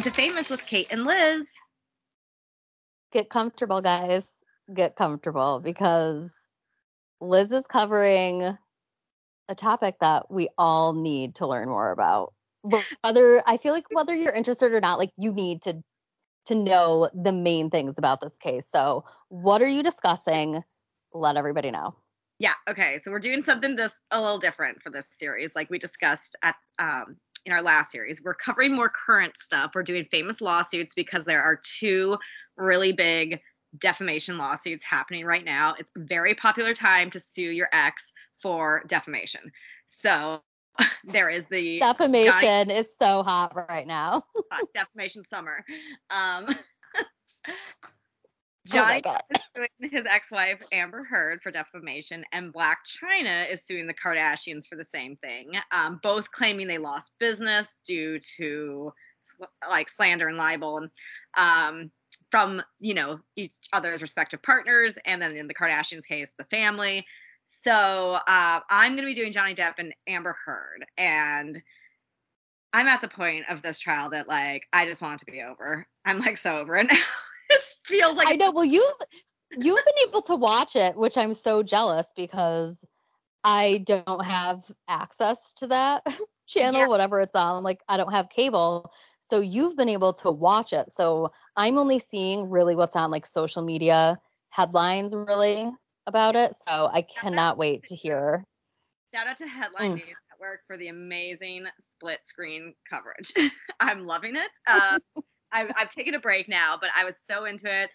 Welcome to Famous with Kate and Liz. Get comfortable, guys. Get comfortable because Liz is covering a topic that we all need to learn more about. Whether I feel like whether you're interested or not, like you need to to know the main things about this case. So, what are you discussing? Let everybody know. Yeah, okay. So we're doing something this a little different for this series like we discussed at um in our last series. We're covering more current stuff. We're doing famous lawsuits because there are two really big defamation lawsuits happening right now. It's a very popular time to sue your ex for defamation. So there is the defamation guy, is so hot right now. defamation summer. Um, Johnny oh is suing his ex-wife Amber Heard for defamation, and Blac Chyna is suing the Kardashians for the same thing. Um, both claiming they lost business due to like slander and libel, and um, from you know each other's respective partners, and then in the Kardashians' case, the family. So uh, I'm going to be doing Johnny Depp and Amber Heard, and I'm at the point of this trial that like I just want it to be over. I'm like so over it now feels like I know. Well, you've you've been able to watch it, which I'm so jealous because I don't have access to that channel, yeah. whatever it's on. Like I don't have cable. So you've been able to watch it. So I'm only seeing really what's on like social media headlines really about it. So I cannot wait to hear. Shout out to Headline mm. News Network for the amazing split screen coverage. I'm loving it. Um, I've, I've taken a break now, but I was so into it.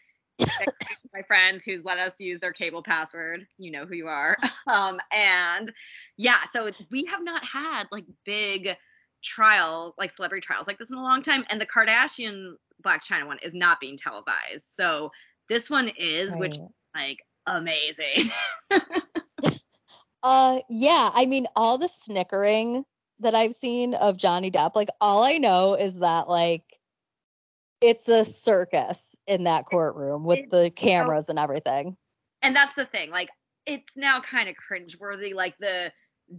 my friends who's let us use their cable password. You know who you are. Um, and yeah, so we have not had like big trial, like celebrity trials like this in a long time. And the Kardashian Blac Chyna one is not being televised. So this one is, right. which like amazing. uh yeah, I mean all the snickering that I've seen of Johnny Depp, like all I know is that like it's a circus in that courtroom with it's the cameras so, and everything. And that's the thing. Like it's now kind of cringeworthy. Like the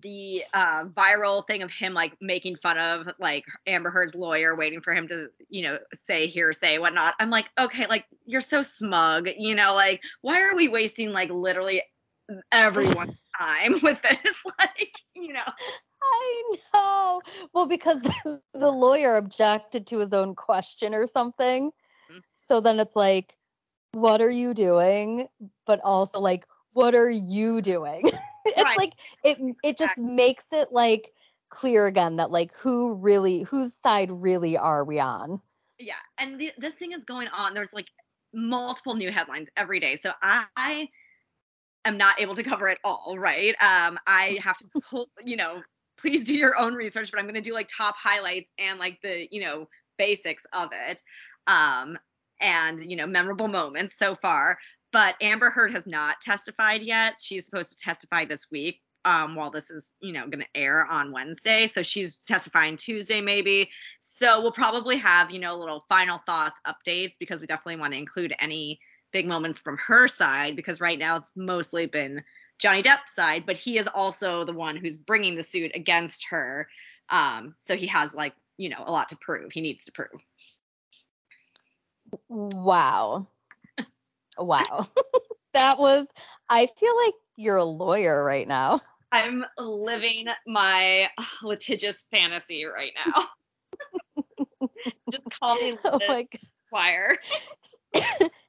the uh, viral thing of him like making fun of like Amber Heard's lawyer, waiting for him to, you know, say hearsay, whatnot. I'm like, okay, like you're so smug, you know, like why are we wasting like literally everyone's time with this? like, you know. I know. Well, because the lawyer objected to his own question or something. Mm-hmm. So then it's like, what are you doing? But also like, what are you doing? it's right. like it it just exactly. makes it like clear again that like who really whose side really are we on? Yeah, and the, this thing is going on. There's like multiple new headlines every day. So I am not able to cover it all, right? Um, I have to pull, you know, please do your own research, but I'm going to do like top highlights and like the, you know, basics of it. Um, and, you know, memorable moments so far. But Amber Heard has not testified yet. She's supposed to testify this week. Um, while this is, you know, going to air on Wednesday. So she's testifying Tuesday, maybe. So we'll probably have, you know, little final thoughts, updates, because we definitely want to include any big moments from her side, because right now it's mostly been Johnny Depp's side, but he is also the one who's bringing the suit against her. Um, so he has like, you know, a lot to prove. He needs to prove. Wow. wow. that was I feel like you're a lawyer right now. I'm living my litigious fantasy right now. Just call me oh my choir.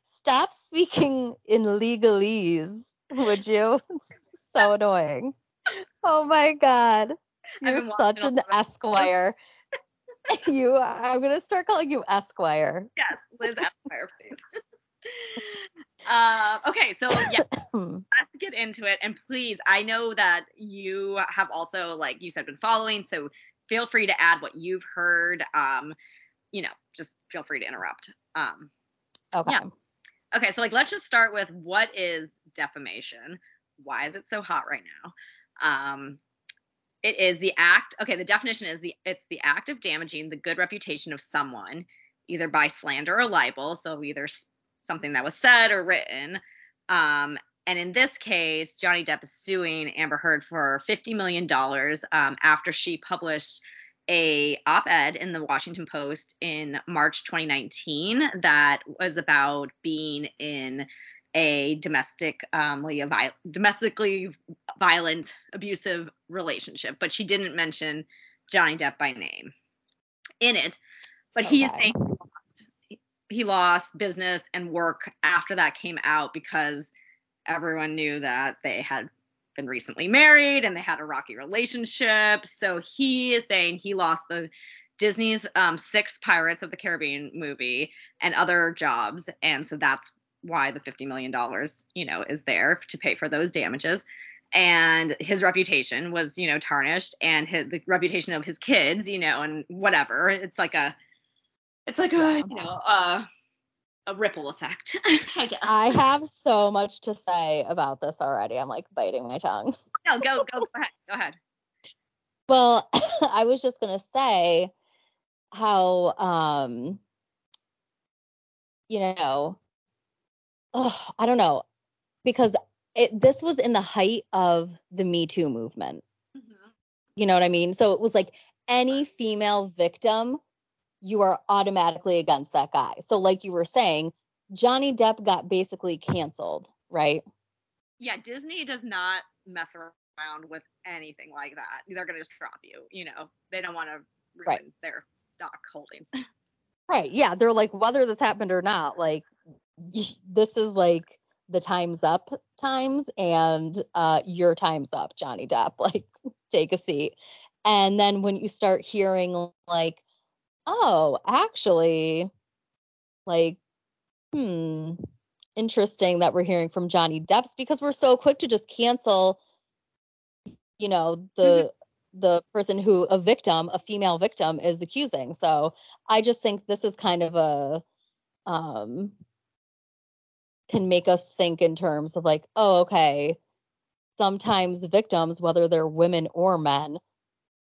Stop speaking in legalese would you? so annoying. Oh my god. You're such an esquire. you I'm gonna start calling you Esquire. Yes, Liz Esquire, please. uh, okay, so yeah, let's get into it. And please, I know that you have also, like you said, been following, so feel free to add what you've heard. Um, you know, just feel free to interrupt. Um, okay. Yeah. Okay, so like let's just start with what is defamation? Why is it so hot right now? Um, it is the act. Okay, the definition is the it's the act of damaging the good reputation of someone, either by slander or libel. So either something that was said or written. Um, and in this case, Johnny Depp is suing Amber Heard for $50 million um, after she published a op-ed in the Washington Post in March 2019 that was about being in a domestic um, domestically violent abusive relationship but she didn't mention Johnny Depp by name in it but okay. he is saying he lost, he lost business and work after that came out because everyone knew that they had been recently married and they had a rocky relationship. So he is saying he lost the Disney's um, six Pirates of the Caribbean movie and other jobs, and so that's why the fifty million dollars, you know, is there to pay for those damages. And his reputation was, you know, tarnished, and his, the reputation of his kids, you know, and whatever. It's like a, it's like a, you know, uh, a ripple effect, I. I have so much to say about this already. I'm like biting my tongue. No, go, go, go ahead. Go ahead. Well, I was just gonna say how um you know oh, I don't know because it this was in the height of the Me Too movement. Mm-hmm. You know what I mean? So it was like any female victim you are automatically against that guy. So, like you were saying, Johnny Depp got basically canceled, right? Yeah, Disney does not mess around with anything like that. They're going to just drop you. You know, they don't want to ruin right. their stock holdings. Right. Yeah. They're like, whether this happened or not, like, this is like the time's up times and uh, your time's up, Johnny Depp. Like, take a seat. And then when you start hearing, like, oh, actually, like, hmm, interesting that we're hearing from Johnny Depp's because we're so quick to just cancel, you know, the mm-hmm. the person who a victim, a female victim, is accusing. So I just think this is kind of a um can make us think in terms of like, oh, okay, sometimes victims, whether they're women or men,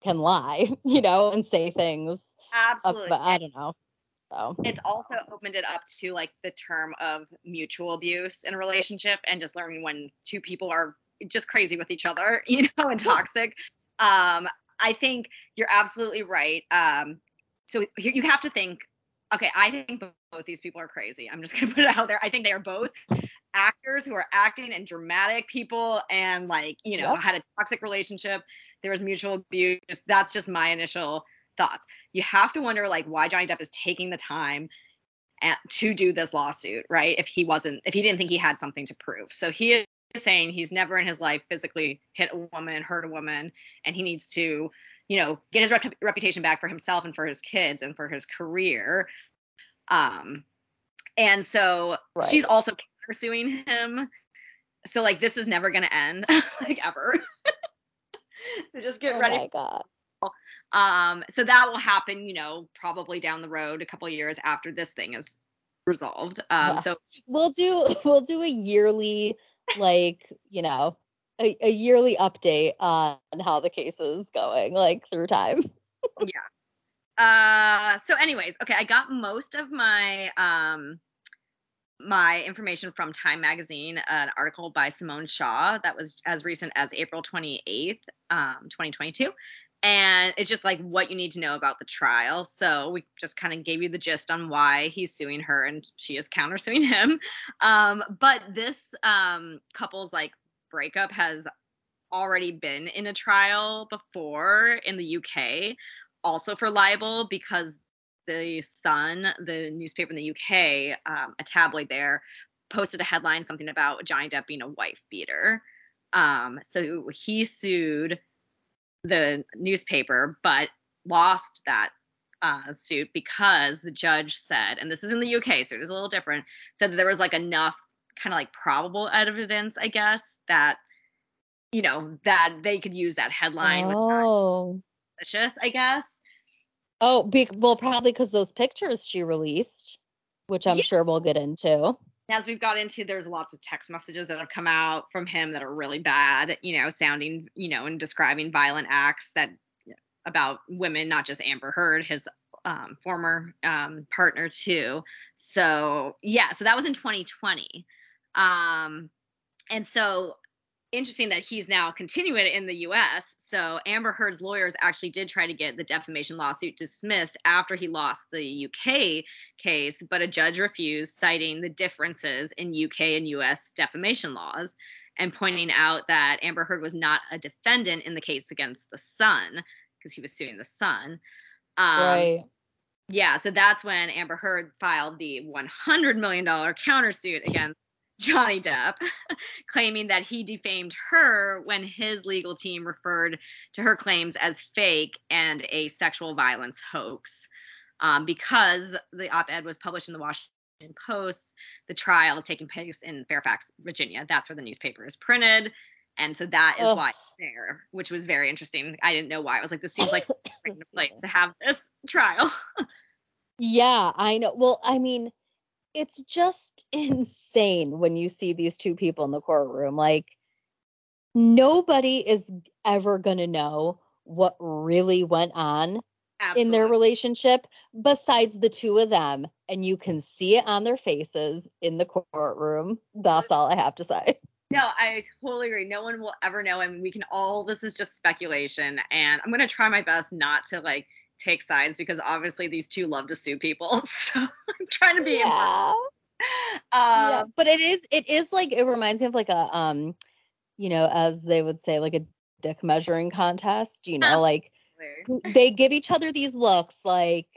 can lie, you know, and say things Absolutely. but I don't know. So it's also opened it up to like the term of mutual abuse in a relationship and just learning when two people are just crazy with each other, you know, and toxic. Um, I think you're absolutely right. Um, so you have to think, okay, I think both these people are crazy. I'm just gonna put it out there. I think they are both actors who are acting and dramatic people and like, you know, yep. had a toxic relationship. There was mutual abuse. That's just my initial thoughts. You have to wonder like why Johnny Depp is taking the time at, to do this lawsuit, right? If he wasn't, if he didn't think he had something to prove. So he is saying he's never in his life physically hit a woman, hurt a woman, and he needs to, you know, get his rep- reputation back for himself and for his kids and for his career. Um, and so right. she's also pursuing him. So like this is never gonna end, like ever. so just get oh ready. Oh my god. Um, so that will happen, you know, probably down the road, a couple years after this thing is resolved. Um, yeah. so we'll do we'll do a yearly, like, you know, a, a yearly update on how the case is going, like through time. yeah. Uh, so anyways, okay, I got most of my um my information from Time Magazine, an article by Simmone Shah that was as recent as April 28th, um, 2022 and it's just like what you need to know about the trial. So we just kind of gave you the gist on why he's suing her and she is countersuing him. Um, but this um, couple's like breakup has already been in a trial before in the UK, also for libel because the Sun, the newspaper in the UK, um, a tabloid there, posted a headline something about Johnny Depp being a wife beater. Um, so he sued the newspaper, but lost that uh, suit because the judge said, and this is in the UK, so it is a little different, said that there was like enough kind of like probable evidence, I guess, that you know that they could use that headline. Oh, malicious, I guess. Oh, be- well, probably because those pictures she released, which I'm yeah. sure we'll get into as we've got into, there's lots of text messages that have come out from him that are really bad, you know, sounding, you know, and describing violent acts that about women, not just Amber Heard, his um, former um, partner too. So yeah, so that was in 2020, um, and so interesting that he's now continuing it in the US. So Amber Heard's lawyers actually did try to get the defamation lawsuit dismissed after he lost the UK case, but a judge refused, citing the differences in UK and US defamation laws and pointing out that Amber Heard was not a defendant in the case against the Sun because he was suing the Sun. Um, right. Yeah, so that's when Amber Heard filed the $100 million countersuit against Johnny Depp, claiming that he defamed her when his legal team referred to her claims as fake and a sexual violence hoax. Um, because the op ed was published in the Washington Post, the trial is taking place in Fairfax, Virginia. That's where the newspaper is printed. And so that is why it's there, which was very interesting. I didn't know why. I was like, this seems like a place to have this trial. Yeah, I know. Well, I mean, it's just insane when you see these two people in the courtroom. Like, nobody is ever going to know what really went on in their relationship besides the two of them. And you can see it on their faces in the courtroom. That's all I have to say. No, I totally agree. No one will ever know, and we can all. This is just speculation, and I'm gonna try my best not to like take sides because obviously these two love to sue people. So I'm trying to be. Yeah. Um, yeah. But it is, it is like, it reminds me of like a, um, you know, as they would say, like a dick measuring contest, you know, like who- they give each other these looks like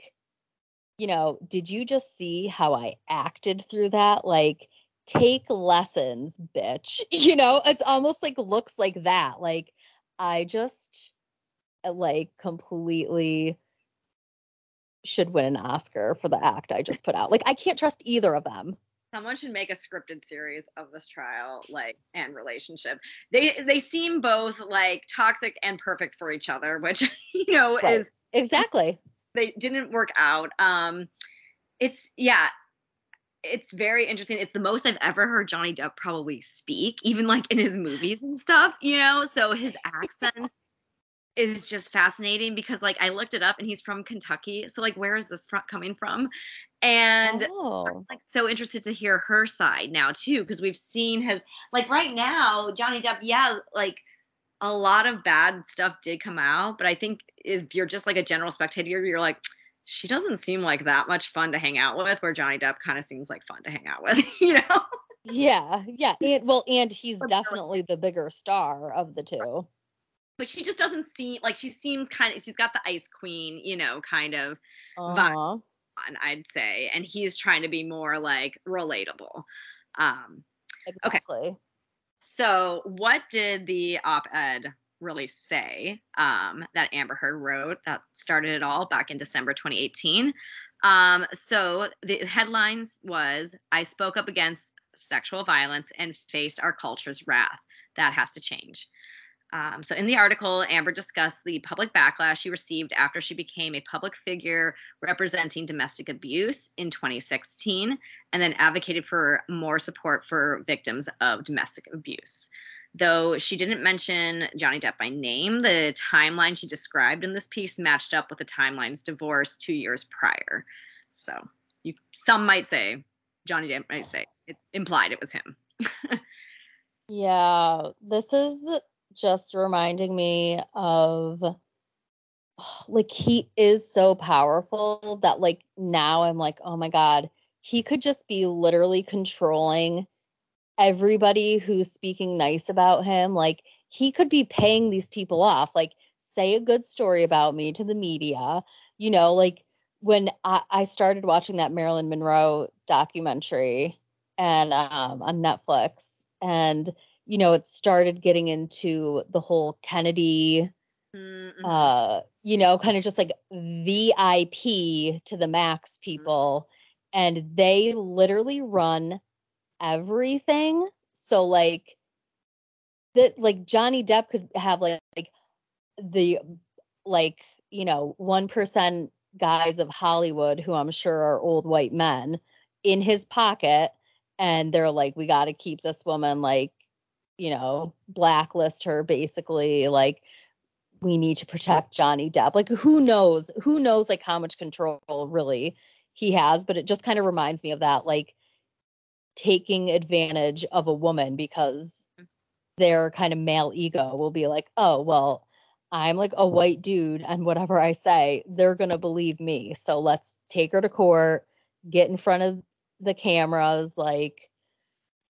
you know did you just see how i acted through that like take lessons bitch you know it's almost like looks like that like i just like completely should win an oscar for the act i just put out like i can't trust either of them Someone should make a scripted series of this trial, like and relationship. They they seem both like toxic and perfect for each other, which you know Right. is exactly they didn't work out. Um, it's yeah, it's very interesting. It's the most I've ever heard Johnny Depp probably speak, even like in his movies and stuff, you know. So his accent is just fascinating because like I looked it up and he's from Kentucky. So like where is this fro- coming from? And oh like so interested to hear her side now too because we've seen his like right now Johnny Depp yeah like a lot of bad stuff did come out but I think if you're just like a general spectator you're like she doesn't seem like that much fun to hang out with where Johnny Depp kind of seems like fun to hang out with you know yeah yeah and well and he's definitely the bigger star of the two but she just doesn't seem like she seems kind of she's got the ice queen you know kind of uh-huh. on I'd say and he's trying to be more like relatable um exactly So, what did the op ed really say um, that Amber Heard wrote that started it all back in December 2018? Um, so, the headlines was I spoke up against sexual violence and faced our culture's wrath. That has to change. Um, so, in the article, Amber discussed the public backlash she received after she became a public figure representing domestic abuse in 2016 and then advocated for more support for victims of domestic abuse. Though she didn't mention Johnny Depp by name, the timeline she described in this piece matched up with the timeline's divorce two years prior. So, you, some might say, Johnny Depp might say, it's implied it was him. Yeah, this is just reminding me of like he is so powerful that like now I'm like, oh my God, he could just be literally controlling everybody who's speaking nice about him. Like he could be paying these people off. Like, say a good story about me to the media. You know, like when I, I started watching that Marilyn Monroe documentary and um on Netflix and you know it started getting into the whole Kennedy Mhm. uh you know kind of just like VIP to the max people and they literally run everything so like that like Johnny Depp could have like, like the like you know 1% guys of Hollywood who I'm sure are old white men in his pocket and they're like we got to keep this woman like you know blacklist her basically like we need to protect Johnny Depp like who knows who knows like how much control really he has but it just kind of reminds me of that like taking advantage of a woman because mm. their kind of male ego will be like, oh, well, I'm like a white dude, and whatever I say, they're going to believe me. So let's take her to court, get in front of the cameras. Like,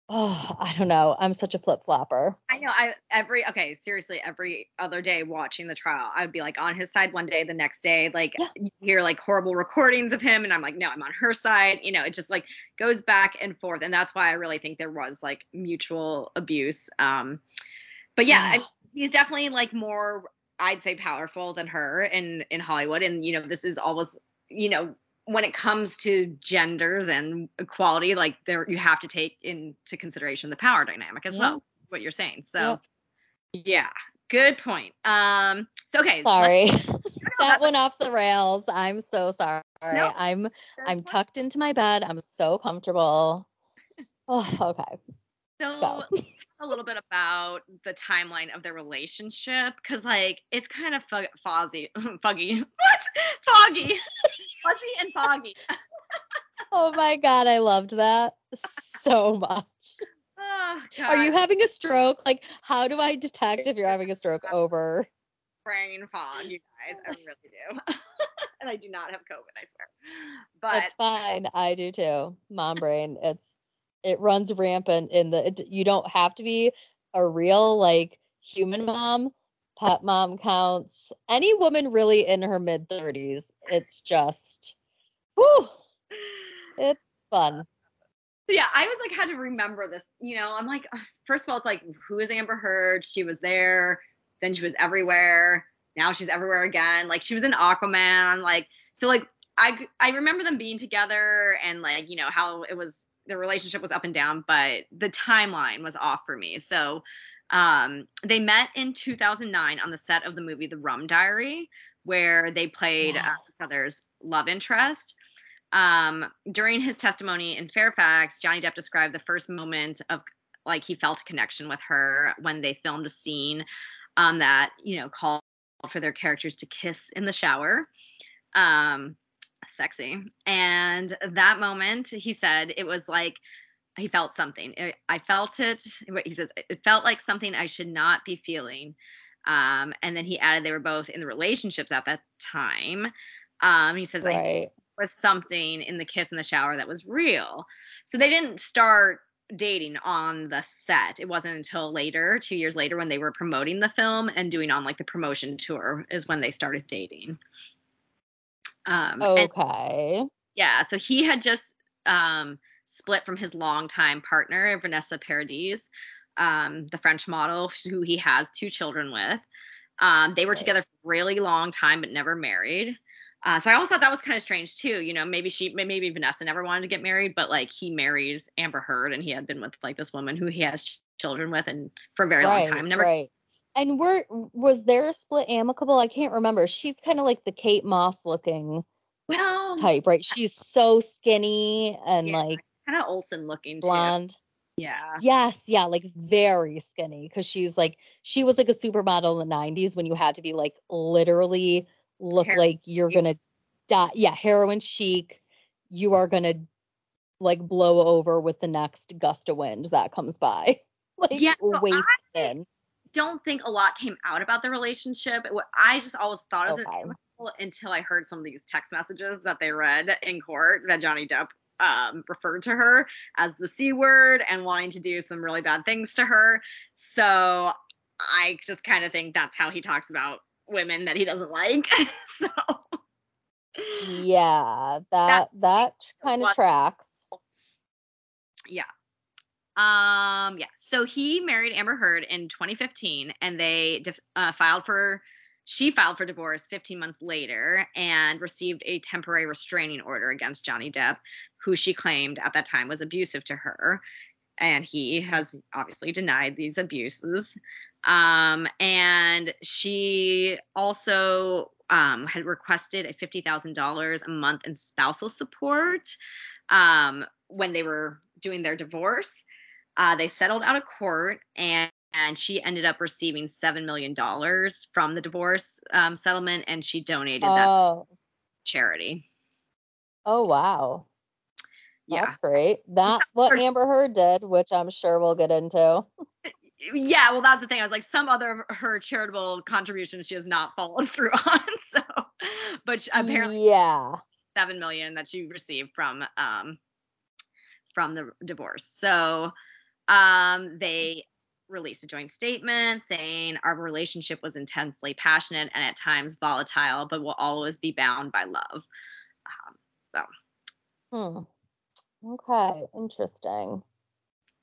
oh, I don't know. I'm such a flip flopper. I know. I every okay, seriously, every other day watching the trial, I would be like on his side one day, the next day, like Yeah. you hear like horrible recordings of him, and I'm like, no, I'm on her side. You know, it just like goes back and forth, and that's why I really think there was like mutual abuse. Um, but yeah, I, Yeah. he's definitely like more, I'd say, powerful than her in in Hollywood, and you know, this is always, you know. When it comes to genders and equality, like there, you have to take into consideration the power dynamic as Yeah. well. What you're saying, so yeah, good point. Um, so okay, Sorry. that went off the rails. I'm so sorry. No, I'm I'm fine. tucked into my bed. I'm so comfortable. Oh, okay. So Go. A little bit about the timeline of their relationship because like it's kind of fug- fuzzy foggy what foggy fuzzy and foggy Oh my god, I loved that so much. oh, God. Are you having a stroke? Like, how do I detect if you're having a stroke over? brain fog you guys i really do and i do not have covid i swear but It's fine. I do too. Mom brain. It's it runs rampant in the. It, you don't have to be a real like human mom. Pet mom counts. Any woman really in her mid thirties. It's just, whew, it's fun. yeah, I was like had to remember this. You know, I'm like, first of all, it's like, who is Amber Heard? She was there, then she was everywhere. Now she's everywhere again. Like she was in Aquaman. Like so, like I I remember them being together and like you know how it was the relationship was up and down, but the timeline was off for me. So um they met in 2009 on the set of the movie The Rum Diary, where they played uh, Yes. each other's love interest. Um, during his testimony in Fairfax, Johnny Depp described the first moment of like he felt a connection with her when they filmed a scene um, that you know called for their characters to kiss in the shower. Um, sexy. And that moment, he said it was like he felt something. I- I felt it. He says it felt like something I should not be feeling. Um, and then he added they were both in the relationships at that time. Um, he says Right. was something in the kiss in the shower that was real. So they didn't start dating on the set. It wasn't until later, two years later, when they were promoting the film and doing on like the promotion tour, is when they started dating. Um, and Okay. yeah, so he had just um, split from his longtime partner, Vanessa Paradis, um, the French model who he has two children with. Um, they were Right. together for a really long time, but never married. Uh, so I always thought that was kind of strange too. You know, maybe she, maybe Vanessa never wanted to get married, but like he marries Amber Heard, and he had been with like this woman who he has ch- children with, and for a very right. long time, never. Right. And were was there a split amicable? I can't remember. She's kind of like the Kate Moss looking Well, type, right? She's so skinny and Yeah, like kind of Olsen looking too. blonde. Yeah. Yes, yeah, like very skinny because she's like she was like a supermodel in the 90s when you had to be like literally look like you're gonna die. Yeah, heroin chic. You are gonna like blow over with the next gust of wind that comes by. Like Yeah, so I- thin. Don't think a lot came out about the relationship. What I just always thought it was Okay. until I heard some of these text messages that they read in court that Johnny Depp um, referred to her as the c word and wanting to do some really bad things to her. So I just kind of think that's how he talks about women that he doesn't like. so Yeah, that that kind of tracks. yeah. Um. Yeah. So he married Amber Heard in 2015, and they def- uh, filed for. She filed for divorce 15 months later and received a temporary restraining order against Johnny Depp, who she claimed at that time was abusive to her. And he has obviously denied these abuses. Um, and she also um, had requested a $50,000 a month in spousal support um, when they were doing their divorce. Uh, they settled out of court and and she ended up receiving seven million dollars from the divorce um, settlement, and she donated that Oh, to charity. oh wow. Yeah, That's great. That what Amber Heard did, which I'm sure we'll get into. yeah, well, that's the thing. I was like, some other of her charitable contributions she has not followed through on. So, but she, apparently, yeah, seven million that she received from um from the divorce. So, um, they released a joint statement saying our relationship was intensely passionate and at times volatile, but will always be bound by love. Um, so. Hmm. Okay, interesting.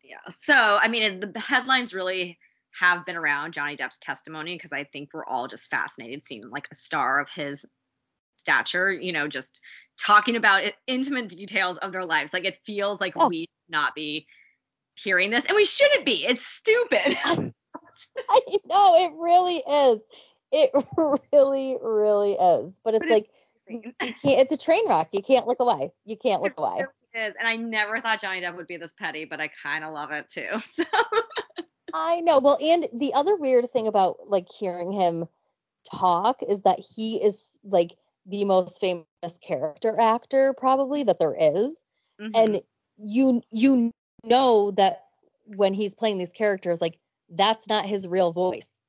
Yeah. So, I mean, the headlines really have been around Johnny Depp's testimony because I think we're all just fascinated seeing like a star of his stature, you know, just talking about it, intimate details of their lives. Like it feels like Oh. we should not be hearing this, and we shouldn't be. It's stupid. I know it really is. It really, really is. But it's But like you can't. It's a train wreck. You can't look away. You can't look It away. really is, and I never thought Johnny Depp would be this petty, but I kind of love it too. So I know. Well, and the other weird thing about like hearing him talk is that he is like the most famous character actor probably that there is. mhm. and you you know that when he's playing these characters like that's not his real voice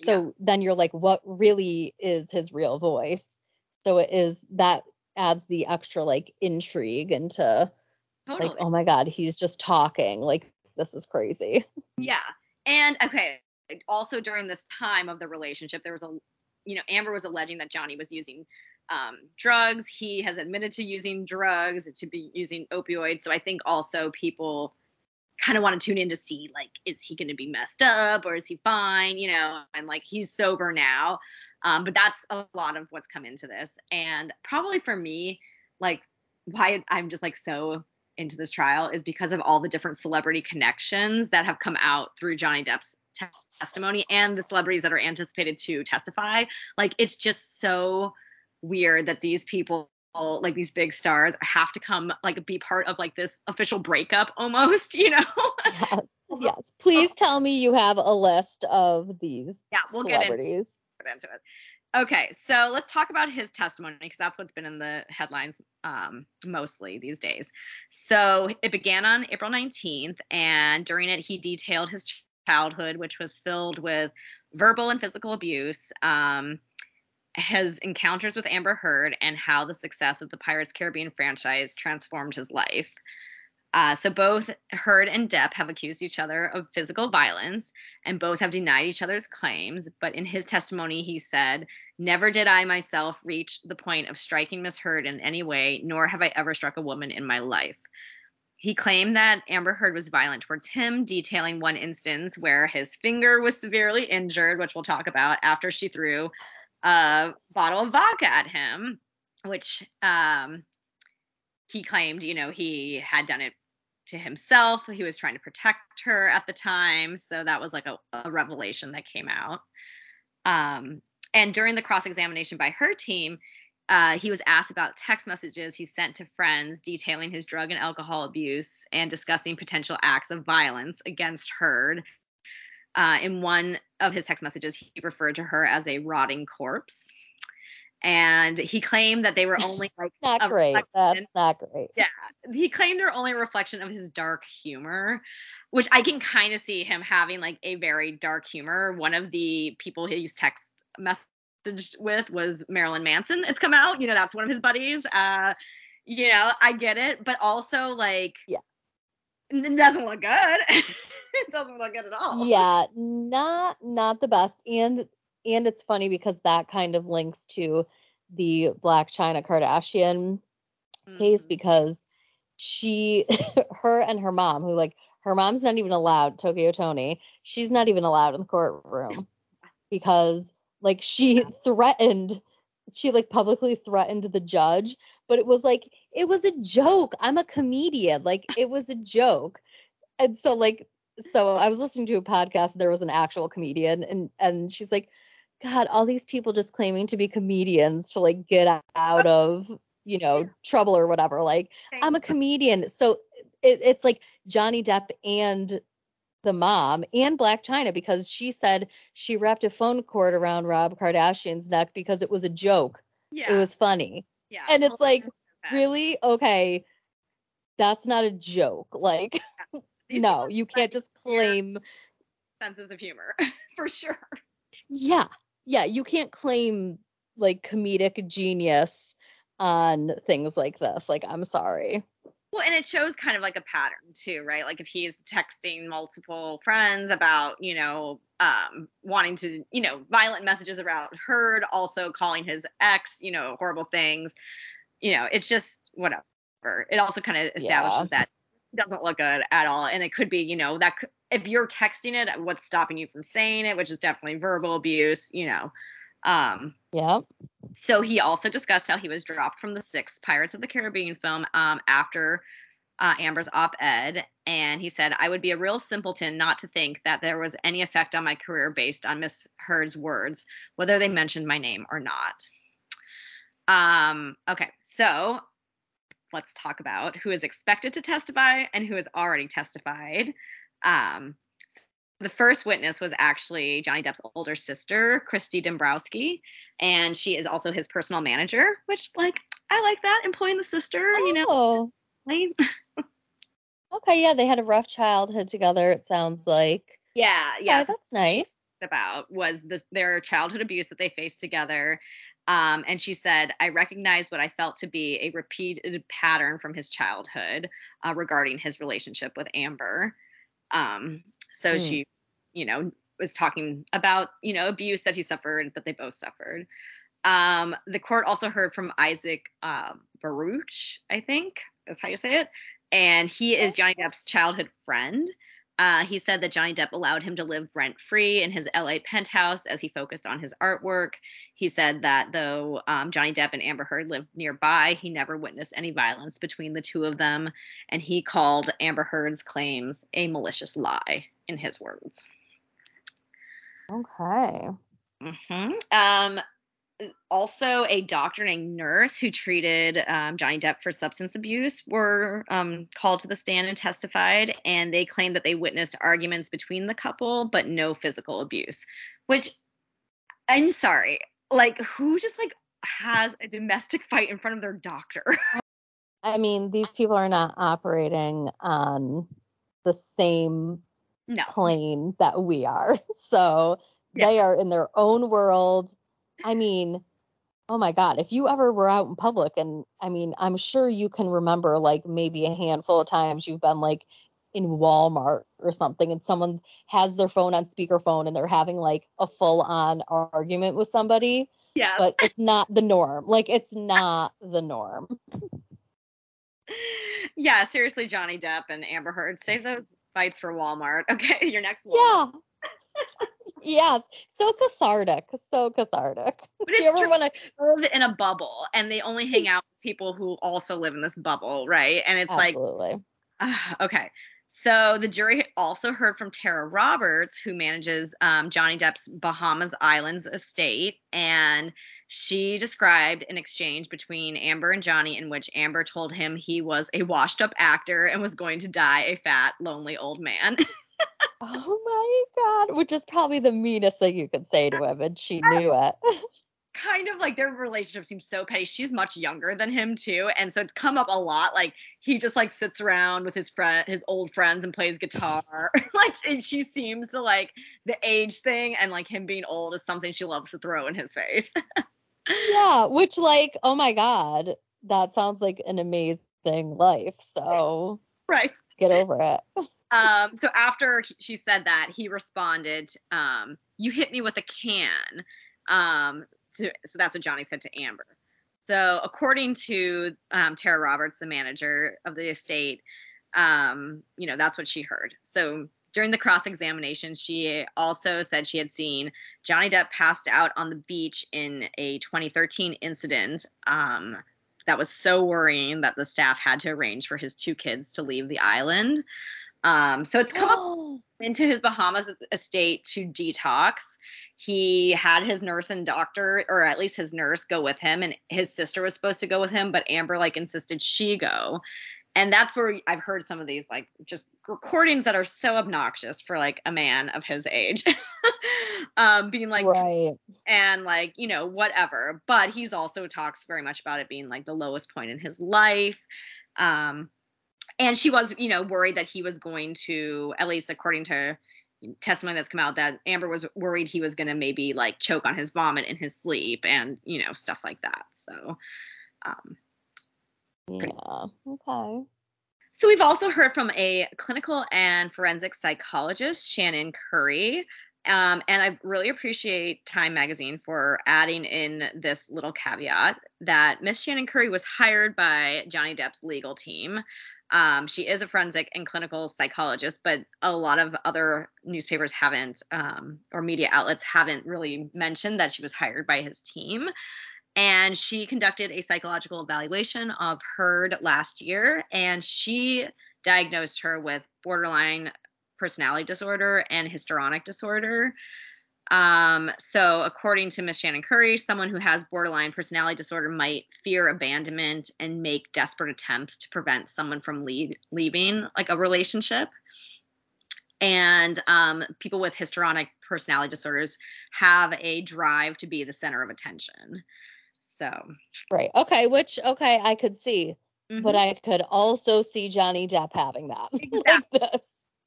Yeah. so then you're like what really is his real voice so it is that adds the extra like intrigue into totally. like oh my god he's just talking like this is crazy Yeah. And okay, also during this time of the relationship, there was a, you know, Amber was alleging that Johnny was using um, drugs. He has admitted to using drugs, to be using opioids. So I think also people kind of want to tune in to see, like, is he going to be messed up or is he fine? You know, and like he's sober now. Um, but that's a lot of what's come into this. And probably for me, like, why I'm just like so into this trial is because of all the different celebrity connections that have come out through Johnny Depp's testimony and the celebrities that are anticipated to testify. Like it's just so weird that these people like these big stars have to come like be part of like this official breakup almost, you know? yes yes please tell me you have a list of these yeah, we'll get celebrities get into it. Okay, so let's talk about his testimony because that's what's been in the headlines um, mostly these days. So it began on April 19th, and during it, he detailed his childhood, which was filled with verbal and physical abuse, um, his encounters with Amber Heard, and how the success of the Pirates Caribbean franchise transformed his life. Uh, so both Heard and Depp have accused each other of physical violence, and both have denied each other's claims. But in his testimony, he said, Never did I myself reach the point of striking Miss Heard in any way, nor have I ever struck a woman in my life. He claimed that Amber Heard was violent towards him, detailing one instance where his finger was severely injured, which we'll talk about after she threw a bottle of vodka at him, which um, he claimed, you know, he had done it to himself. He was trying to protect her at the time. So that was like a, a revelation that came out. Um, and during the cross examination by her team, uh, he was asked about text messages he sent to friends detailing his drug and alcohol abuse and discussing potential acts of violence against Heard. Uh, in one of his text messages, he referred to her as a rotting corpse. And he claimed that they were only like not great reflection- that's not great yeah, he claimed they're only a reflection of his dark humor, which I can kind of see him having like a very dark humor. One of the people he's text messaged with was Marilyn Manson. It's come out, you know, that's one of his buddies. Uh, you know, I get it, but also like, Yeah. It doesn't look good. it doesn't look good at all. yeah not not the best and and it's funny because that kind of links to the Blac Chyna kardashian case Mhm. because she her and her mom who like her mom's not even allowed Tokyo Toni she's not even allowed in the courtroom because like she threatened she like publicly threatened the judge but it was like it was a joke. I'm a comedian. Like it was a joke. And so like so i was listening to a podcast. There was an actual comedian and and she's like god all these people just claiming to be comedians to like get out of you know trouble or whatever. Like i'm a comedian. So it, it's like johnny depp and the mom and Blac Chyna because she said she wrapped a phone cord around rob kardashian's neck because it was a joke. Yeah, it was funny yeah, and it's like, really okay that's not a joke like These no you can't just claim senses of humor for sure. Yeah. Yeah. You can't claim like comedic genius on things like this. Like, I'm sorry. Well, and it shows kind of like a pattern too, right? Like if he's texting multiple friends about, you know, um, wanting to, you know, violent messages about Heard, also calling his ex, you know, horrible things, you know, it's just whatever. It also kind of establishes yeah. that doesn't look good at all, and it could be, you know, that if you're texting it, what's stopping you from saying it, which is definitely verbal abuse, you know. Um, yeah. So he also discussed how he was dropped from the sixth Pirates of the Caribbean film um, after uh, Amber's op ed. And he said, I would be a real simpleton not to think that there was any effect on my career based on Miss Heard's words, whether they mentioned my name or not. Um, okay, so let's talk about who is expected to testify and who has already testified. Um, the first witness was actually Johnny Depp's older sister, Christi Dembrowski, and she is also his personal manager, which like I like that employing the sister, oh. you know. Oh. okay, yeah, they had a rough childhood together. It sounds like. Yeah, yeah, yeah that's nice. About was this their childhood abuse that they faced together. Um, and she said, I recognize what I felt to be a repeated pattern from his childhood uh, regarding his relationship with Amber. Um, so mm. she, you know, was talking about, you know, abuse that he suffered, that they both suffered. Um, the court also heard from Isaac uh, Baruch, I think that's how you say it. And he is Johnny Depp's childhood friend. Uh, he said that Johnny Depp allowed him to live rent free in his LA penthouse as he focused on his artwork. He said that though um, Johnny Depp and Amber Heard lived nearby, he never witnessed any violence between the two of them. And he called Amber Heard's claims a malicious lie, in his words. Okay. Mm-hmm. Um, also a doctor and a nurse who treated um, Johnny Depp for substance abuse were um, called to the stand and testified, and they claimed that they witnessed arguments between the couple, but no physical abuse. Which I'm sorry, like who just like has a domestic fight in front of their doctor? I mean, these people are not operating on the same no. plane that we are, so yeah. they are in their own world I mean, oh my God, if you ever were out in public, and I mean, I'm sure you can remember like maybe a handful of times you've been like in Walmart or something and someone has their phone on speakerphone and they're having like a full on argument with somebody. Yeah. But it's not the norm. Like it's not the norm. yeah, seriously, Johnny Depp and Amber Heard, save those fights for Walmart. Okay, your next Walmart. Yeah. yes, so cathartic, so cathartic. But it's you ever want to live in a bubble, and they only hang out with people who also live in this bubble, right? And it's Absolutely. like, uh, okay. So the jury also heard from Tara Roberts, who manages um, Johnny Depp's Bahamas Islands estate, and she described an exchange between Amber and Johnny in which Amber told him he was a washed-up actor and was going to die a fat, lonely old man. oh my god, which is probably the meanest thing you could say to him, and she knew it. kind of like their relationship seems so petty. She's much younger than him too, and so it's come up a lot. Like he just like sits around with his friend, his old friends, and plays guitar. like and she seems to like the age thing and like him being old is something she loves to throw in his face. yeah, which like oh my god, that sounds like an amazing life. So right, get over it um, so after she said that, he responded, um, "You hit me with a can." Um, to, so that's what Johnny said to Amber. So according to um, Tara Roberts, the manager of the estate, um, you know that's what she heard. So during the cross examination, she also said she had seen Johnny Depp passed out on the beach in a 2013 incident. Um, that was so worrying that the staff had to arrange for his two kids to leave the island. Um, so it's come up into his Bahamas estate to detox. He had his nurse and doctor, or at least his nurse, go with him, and his sister was supposed to go with him, but Amber like insisted she go. And that's where I've heard some of these like just recordings that are so obnoxious for like a man of his age. um, being like right. and like, you know, whatever. But he's also talks very much about it being like the lowest point in his life. Um, and she was you know worried that he was going to at least according to testimony that's come out that Amber was worried he was going to maybe like choke on his vomit in his sleep and you know stuff like that. So um yeah. Okay. So we've also heard from a clinical and forensic psychologist, Shannon Curry. Um, and I really appreciate Time Magazine for adding in this little caveat that Miss Shannon Curry was hired by Johnny Depp's legal team. Um, she is a forensic and clinical psychologist, but a lot of other newspapers haven't, um, or media outlets haven't really mentioned that she was hired by his team. And she conducted a psychological evaluation of Heard last year, and she diagnosed her with borderline personality disorder and histrionic disorder. Um, so, according to Miss Shannon Curry, someone who has borderline personality disorder might fear abandonment and make desperate attempts to prevent someone from leave, leaving like a relationship. And um, people with histrionic personality disorders have a drive to be the center of attention. So, right. Okay. Which, okay, I could see. mhm. But I could also see Johnny Depp having that. like this.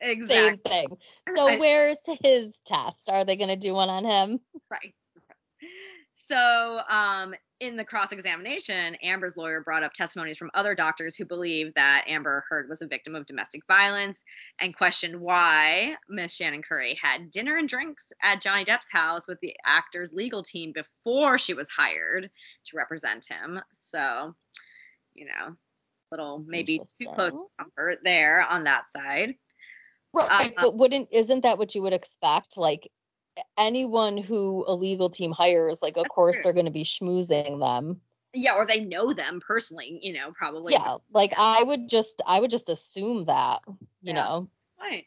Exactly. Same thing. So I- where's his test? Are they going to do one on him? Right. So, um, in the cross examination, Amber's lawyer brought up testimonies from other doctors who believe that Amber Heard was a victim of domestic violence and questioned why Miss Shannon Curry had dinner and drinks at Johnny Depp's house with the actor's legal team before she was hired to represent him. So, you know, little maybe too close to comfort there on that side. Right. Uh, but wouldn't isn't that what you would expect? Like anyone who a legal team hires, like of course true. they're going to be schmoozing them. Yeah, or they know them personally, you know, probably. yeah. Like I would just I would just assume that, you Yeah. know. point.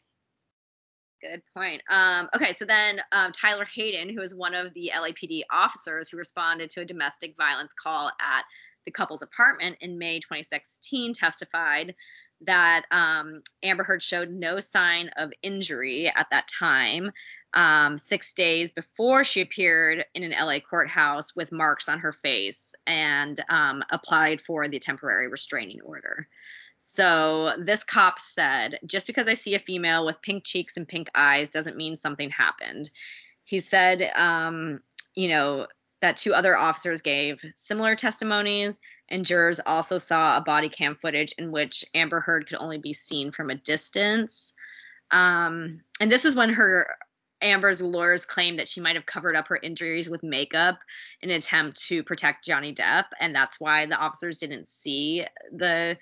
Good point. Um, okay, so then um, Tyler Hadden, who is one of the LAPD officers who responded to a domestic violence call at the couple's apartment in May 2016, testified that um, Amber Heard showed no sign of injury at that time. Um, six days before she appeared in an LA courthouse with marks on her face and um, applied for the temporary restraining order. So this cop said, just because I see a female with pink cheeks and pink eyes doesn't mean something happened. He said, um, you know, that two other officers gave similar testimonies, and jurors also saw a body cam footage in which Amber Heard could only be seen from a distance. Um, and this is when her Amber's lawyers claimed that she might have covered up her injuries with makeup in an attempt to protect Johnny Depp, and that's why the officers didn't see the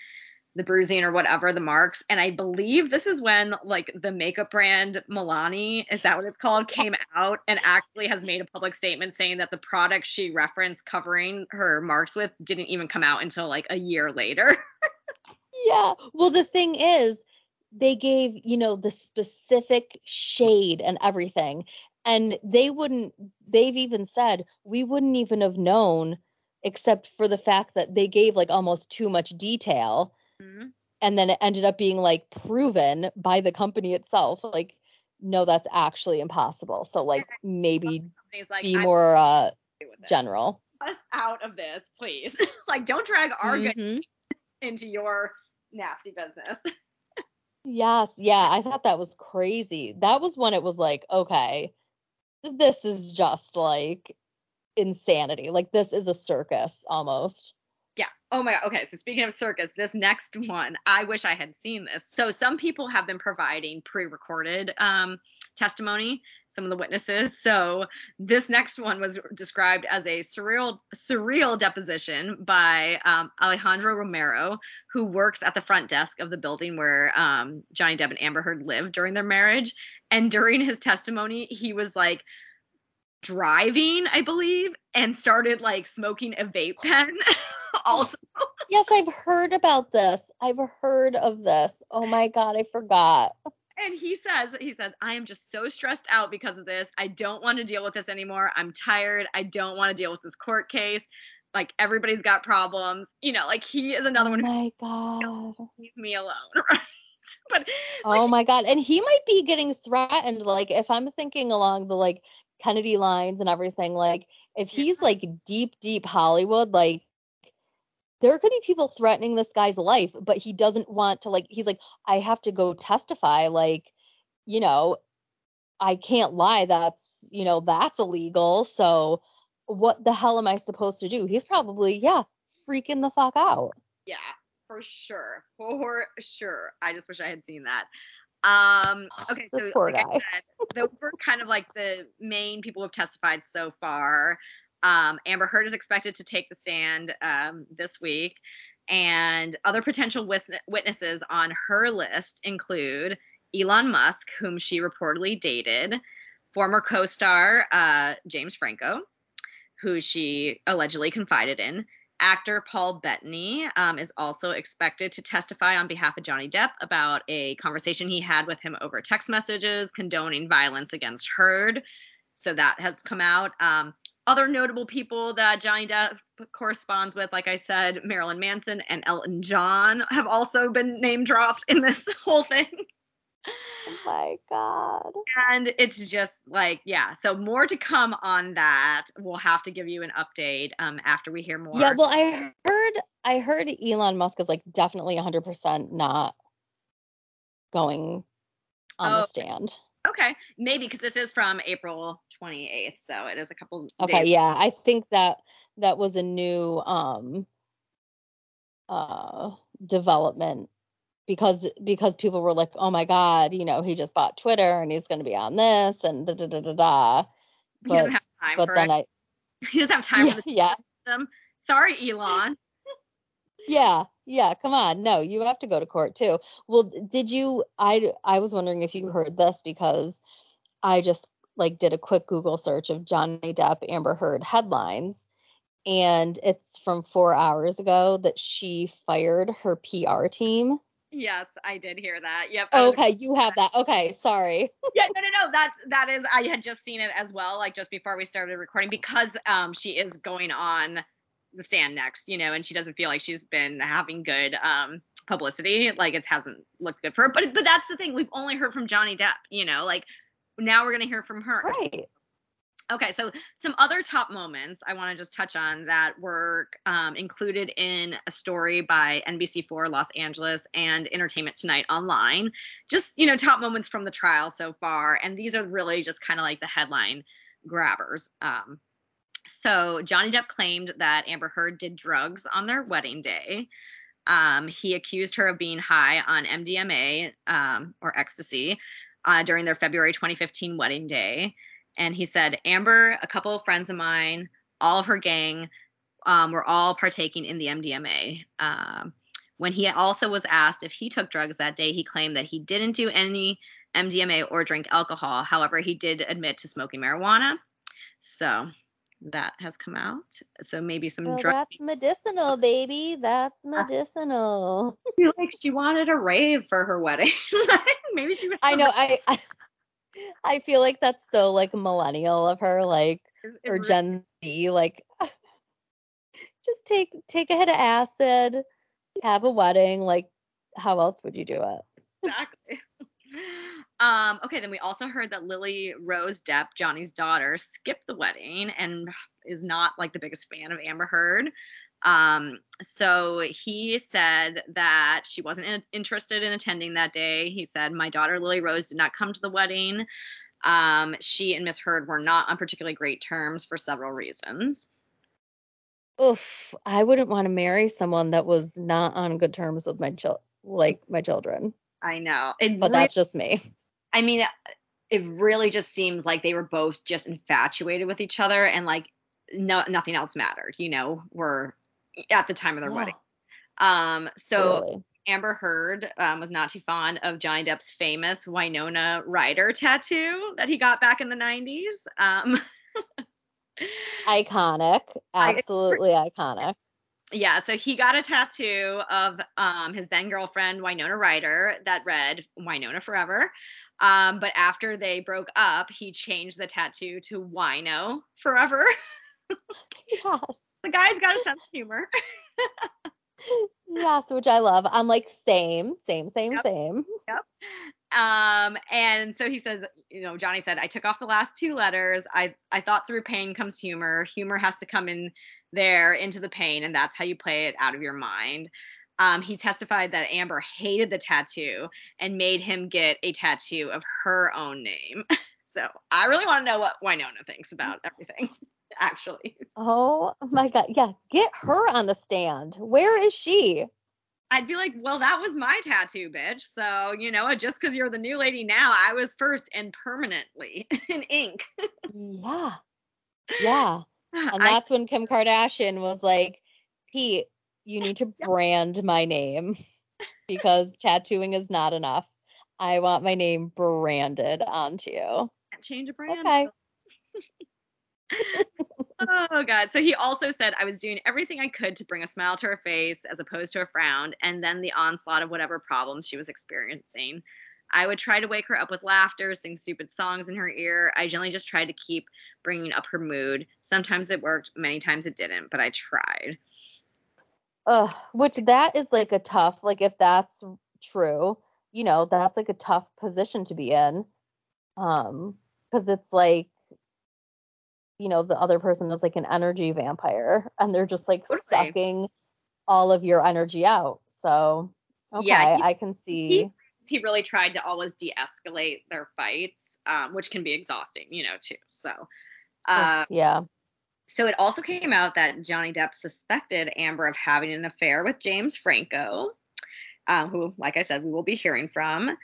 the bruising or whatever the marks and i believe this is when like the makeup brand milani is that what it's called came out and actually has made a public statement saying that the product she referenced covering her marks with didn't even come out until like a year later Yeah. Well, the thing is, they gave, you know, the specific shade and everything. And they wouldn't, they've even said, we wouldn't even have known except for the fact that they gave like almost too much detail. Mhm. And then it ended up being like proven by the company itself. Like, no, that's actually impossible. So, like, maybe like be I'm more uh, general. us out of this please like don't drag our good Mhm. into your nasty business Yes, yeah, I thought that was crazy. That was when it was like, okay, this is just like insanity. Like this is a circus almost. Yeah. Oh my God. Okay. So speaking of circus, this next one, I wish I had seen this. So some people have been providing pre-recorded um, testimony, some of the witnesses. So this next one was described as a surreal, surreal deposition by um, Alejandro Romero, who works at the front desk of the building where um, Johnny Depp and Amber Heard lived during their marriage. And during his testimony, he was like driving, I believe, and started like smoking a vape pen. also Yes, I've heard about this. I've heard of this. Oh my god, I forgot. and he says he says i am just so stressed out because of this i don't want to deal with this anymore i'm tired i don't want to deal with this court case like everybody's got problems you know like he is another oh one my god. leave me alone right but Oh my god. And he might be getting threatened like if I'm thinking along the like Kennedy lines and everything like if he's like deep deep Hollywood like there could be people threatening this guy's life but he doesn't want to like he's like I have to go testify like you know I can't lie. That's, you know, that's illegal. So what the hell am I supposed to do? He's probably, yeah, freaking the fuck out. Yeah, for sure. For sure. I just wish I had seen that. Um, okay, so poor like said, those were kind of like the main people who have testified so far. Um, Amber Heard is expected to take the stand um, this week, and other potential wis- witnesses on her list include Elon Musk, whom she reportedly dated, former co-star uh, James Franco, who she allegedly confided in. Actor Paul Bettany um, is also expected to testify on behalf of Johnny Depp about a conversation he had with him over text messages condoning violence against Heard. So that has come out. Um, other notable people that Johnny Depp corresponds with, like I said, Marilyn Manson and Elton John have also been name dropped in this whole thing. Oh my God. And it's just like, yeah. So more to come on that. We'll have to give you an update um, after we hear more. Yeah, well, I heard I heard Elon Musk is like definitely 100% not going on Oh, the stand. Okay, maybe because this is from April 28th, so it is a couple Okay, days. yeah, I think that that was a new um uh development because because people were like, "Oh my god, you know, he just bought Twitter and he's going to be on this and da da da da da." He doesn't But have time but for then it. I He doesn't have time yeah, for the yeah. system. Sorry, Elon. Yeah, yeah, come on. No, you have to go to court too. Well, did you I I was wondering if you heard this because I just like did a quick Google search of Johnny Depp Amber Heard headlines and it's from 4 hours ago that she fired her PR team. Yes, I did hear that. Yep. Okay, you have that. Okay, sorry. yeah, no, no, no. That's that is. I had just seen it as well, like just before we started recording, because um she is going on the stand next, you know, and she doesn't feel like she's been having good um publicity. Like it hasn't looked good for her. But but that's the thing. We've only heard from Johnny Depp, you know, like now we're gonna hear from her. Right. Okay, so some other top moments I want to just touch on that were um, included in a story by NBC4 Los Angeles and Entertainment Tonight online. Just, you know, top moments from the trial so far. And these are really just kind of like the headline grabbers. Um, so Johnny Depp claimed that Amber Heard did drugs on their wedding day. Um, he accused her of being high on MDMA um, or ecstasy uh, during their February 2015 wedding day and he said Amber, a couple of friends of mine, all of her gang, um, were all partaking in the MDMA. Um, when he also was asked if he took drugs that day, he claimed that he didn't do any MDMA or drink alcohol. However, he did admit to smoking marijuana. So that has come out. So maybe some Well, drugs. that's medicinal, baby. That's uh, medicinal. like she wanted a rave for her wedding. maybe she. was I know. I, I I feel like that's so like millennial of her, like or really- Gen Z, like just take take a hit of acid, have a wedding. Like, how else would you do it? exactly. Um, okay, then we also heard that Lily Rose Depp, Johnny's daughter, skipped the wedding and is not like the biggest fan of Amber Heard. Um, so he said that she wasn't in- interested in attending that day. He said, My daughter Lily Rose did not come to the wedding. Um, she and Miss Heard were not on particularly great terms for several reasons. Oof, I wouldn't want to marry someone that was not on good terms with my chil- like my children. I know. It But really- that's just me. I mean, it really just seems like they were both just infatuated with each other and like no nothing else mattered, you know, were at the time of their Yeah, wedding. Um, so totally. Amber Heard um, was not too fond of Johnny Depp's famous Winona Ryder tattoo that he got back in the 90s. Um, iconic, I- absolutely iconic. yeah, so he got a tattoo of um, his then girlfriend Winona Ryder that read Winona Forever. Um, but after they broke up, he changed the tattoo to Wino Forever. Yes. the guy's got a sense of humor. Yes, which I love. I'm like same, same, same, Yep. same. Yep. Um, and so he says, you know, Johnny said, I took off the last two letters. I I thought through pain comes humor. Humor has to come in there into the pain, and that's how you play it out of your mind. Um, he testified that Amber hated the tattoo and made him get a tattoo of her own name. So I really want to know what Winona thinks about everything, actually. Oh my god. Yeah, get her on the stand. Where is she? I'd be like, well, that was my tattoo, bitch. So, you know, just because you're the new lady now, I was first and permanently in ink. yeah. Yeah. And that's I, when Kim Kardashian was like, Pete, you need to brand my name because tattooing is not enough. I want my name branded onto you. Change a brand. Okay. oh god so he also said i was doing everything i could to bring a smile to her face as opposed to a frown and then the onslaught of whatever problems she was experiencing i would try to wake her up with laughter sing stupid songs in her ear i generally just tried to keep bringing up her mood sometimes it worked many times it didn't but i tried uh which that is like a tough like if that's true you know that's like a tough position to be in um because it's like you know the other person is like an energy vampire and they're just like okay. sucking all of your energy out so okay yeah, he, i can see he, he, really tried to always de-escalate their fights um, which can be exhausting you know too so uh, yeah so it also came out that johnny depp suspected amber of having an affair with james franco um, who like i said we will be hearing from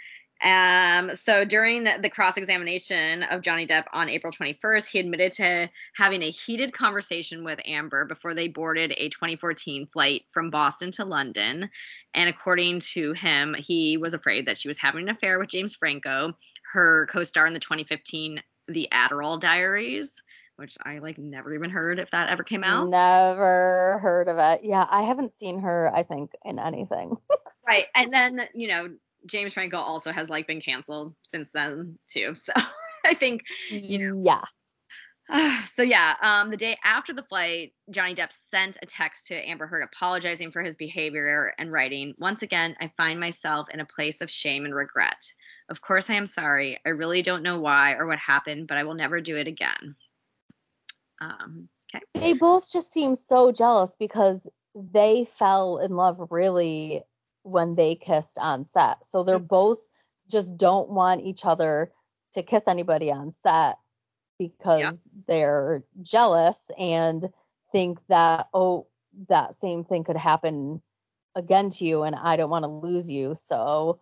um, so during the, the cross examination of Johnny Depp on April 21st, he admitted to having a heated conversation with Amber before they boarded a 2014 flight from Boston to London. And according to him, he was afraid that she was having an affair with James Franco, her co star in the 2015 The Adderall Diaries. Which I like never even heard if that ever came out. Never heard of it. Yeah, I haven't seen her, I think, in anything. right. And then, you know, James Franco also has like been canceled since then too. So I think you know. Yeah. so yeah, um, the day after the flight, Johnny Depp sent a text to Amber Heard apologizing for his behavior and writing, "Once again, I find myself in a place of shame and regret. Of course, I am sorry. I really don't know why or what happened, but I will never do it again." Um, okay. They both just seem so jealous because they fell in love really when they kissed on set. So they're mm. both just don't want each other to kiss anybody on set because yeah. they're jealous and think that oh that same thing could happen again to you and I don't want to lose you so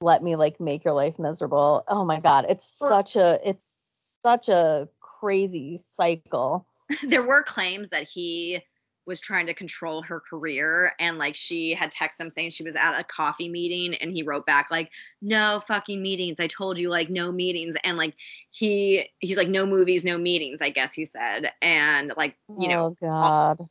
let me like make your life miserable. Oh my god, it's such a it's such a crazy cycle. There were claims that he was trying to control her career and like she had texted him saying she was at a coffee meeting and he wrote back like no fucking meetings. I told you like no meetings. And like he he's like no movies no meetings i guess he said. And like you know oh god.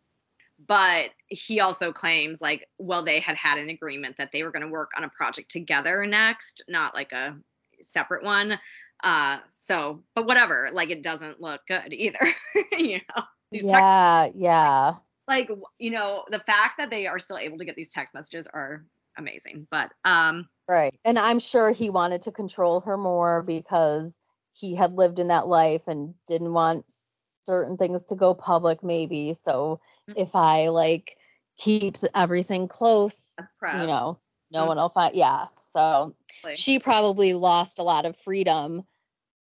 But he also claims like well they had had an agreement that they were going to work on a project together next not like a separate one. Uh so but whatever like it doesn't look good either you know? Yeah yeah. Like you know the fact that they are still able to get these text messages are amazing but um right and i'm sure he wanted to control her more because he had lived in that life and didn't want certain things to go public maybe. So mm-hmm. if i like keeps everything close you know no mm-hmm. one will find yeah so she probably lost a lot of freedom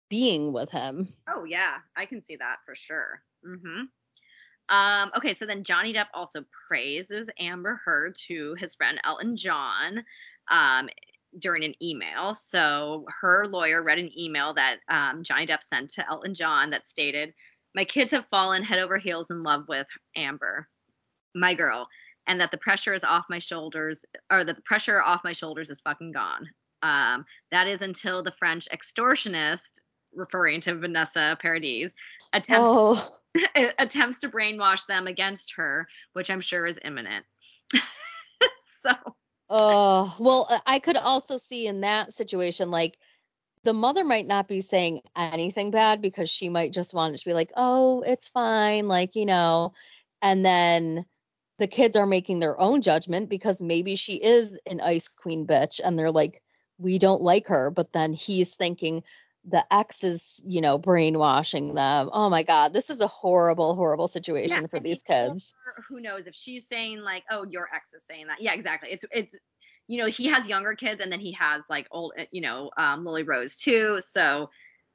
being with him. Oh yeah. I can see that for sure. Mm-hmm. Um, okay, so then Johnny Depp also praises Amber Heard to his friend Elton John um, during an email. So her lawyer read an email that um, Johnny Depp sent to Elton John that stated, My kids have fallen head over heels in love with Amber, my girl, and that the pressure is off my shoulders, or that the pressure off my shoulders is fucking gone. Um, that is until the French extortionist, referring to Vanessa Paradis, attempts. Oh attempts to brainwash them against her, which I'm sure is imminent. so. Oh, well, I could also see in that situation, like, the mother might not be saying anything bad because she might just want it to be like, oh, it's fine, like, you know, and then the kids are making their own judgment because maybe she is an ice queen bitch and they're like, we don't like her. But then he's thinking, the ex is, you know, brainwashing them. Oh my God, this is a horrible, horrible situation yeah, for these kids. Who knows if she's saying like, oh, your ex is saying that. Yeah, exactly. It's it's you know, he has younger kids and then he has like old, eh, you know, um, Lily Rose too. So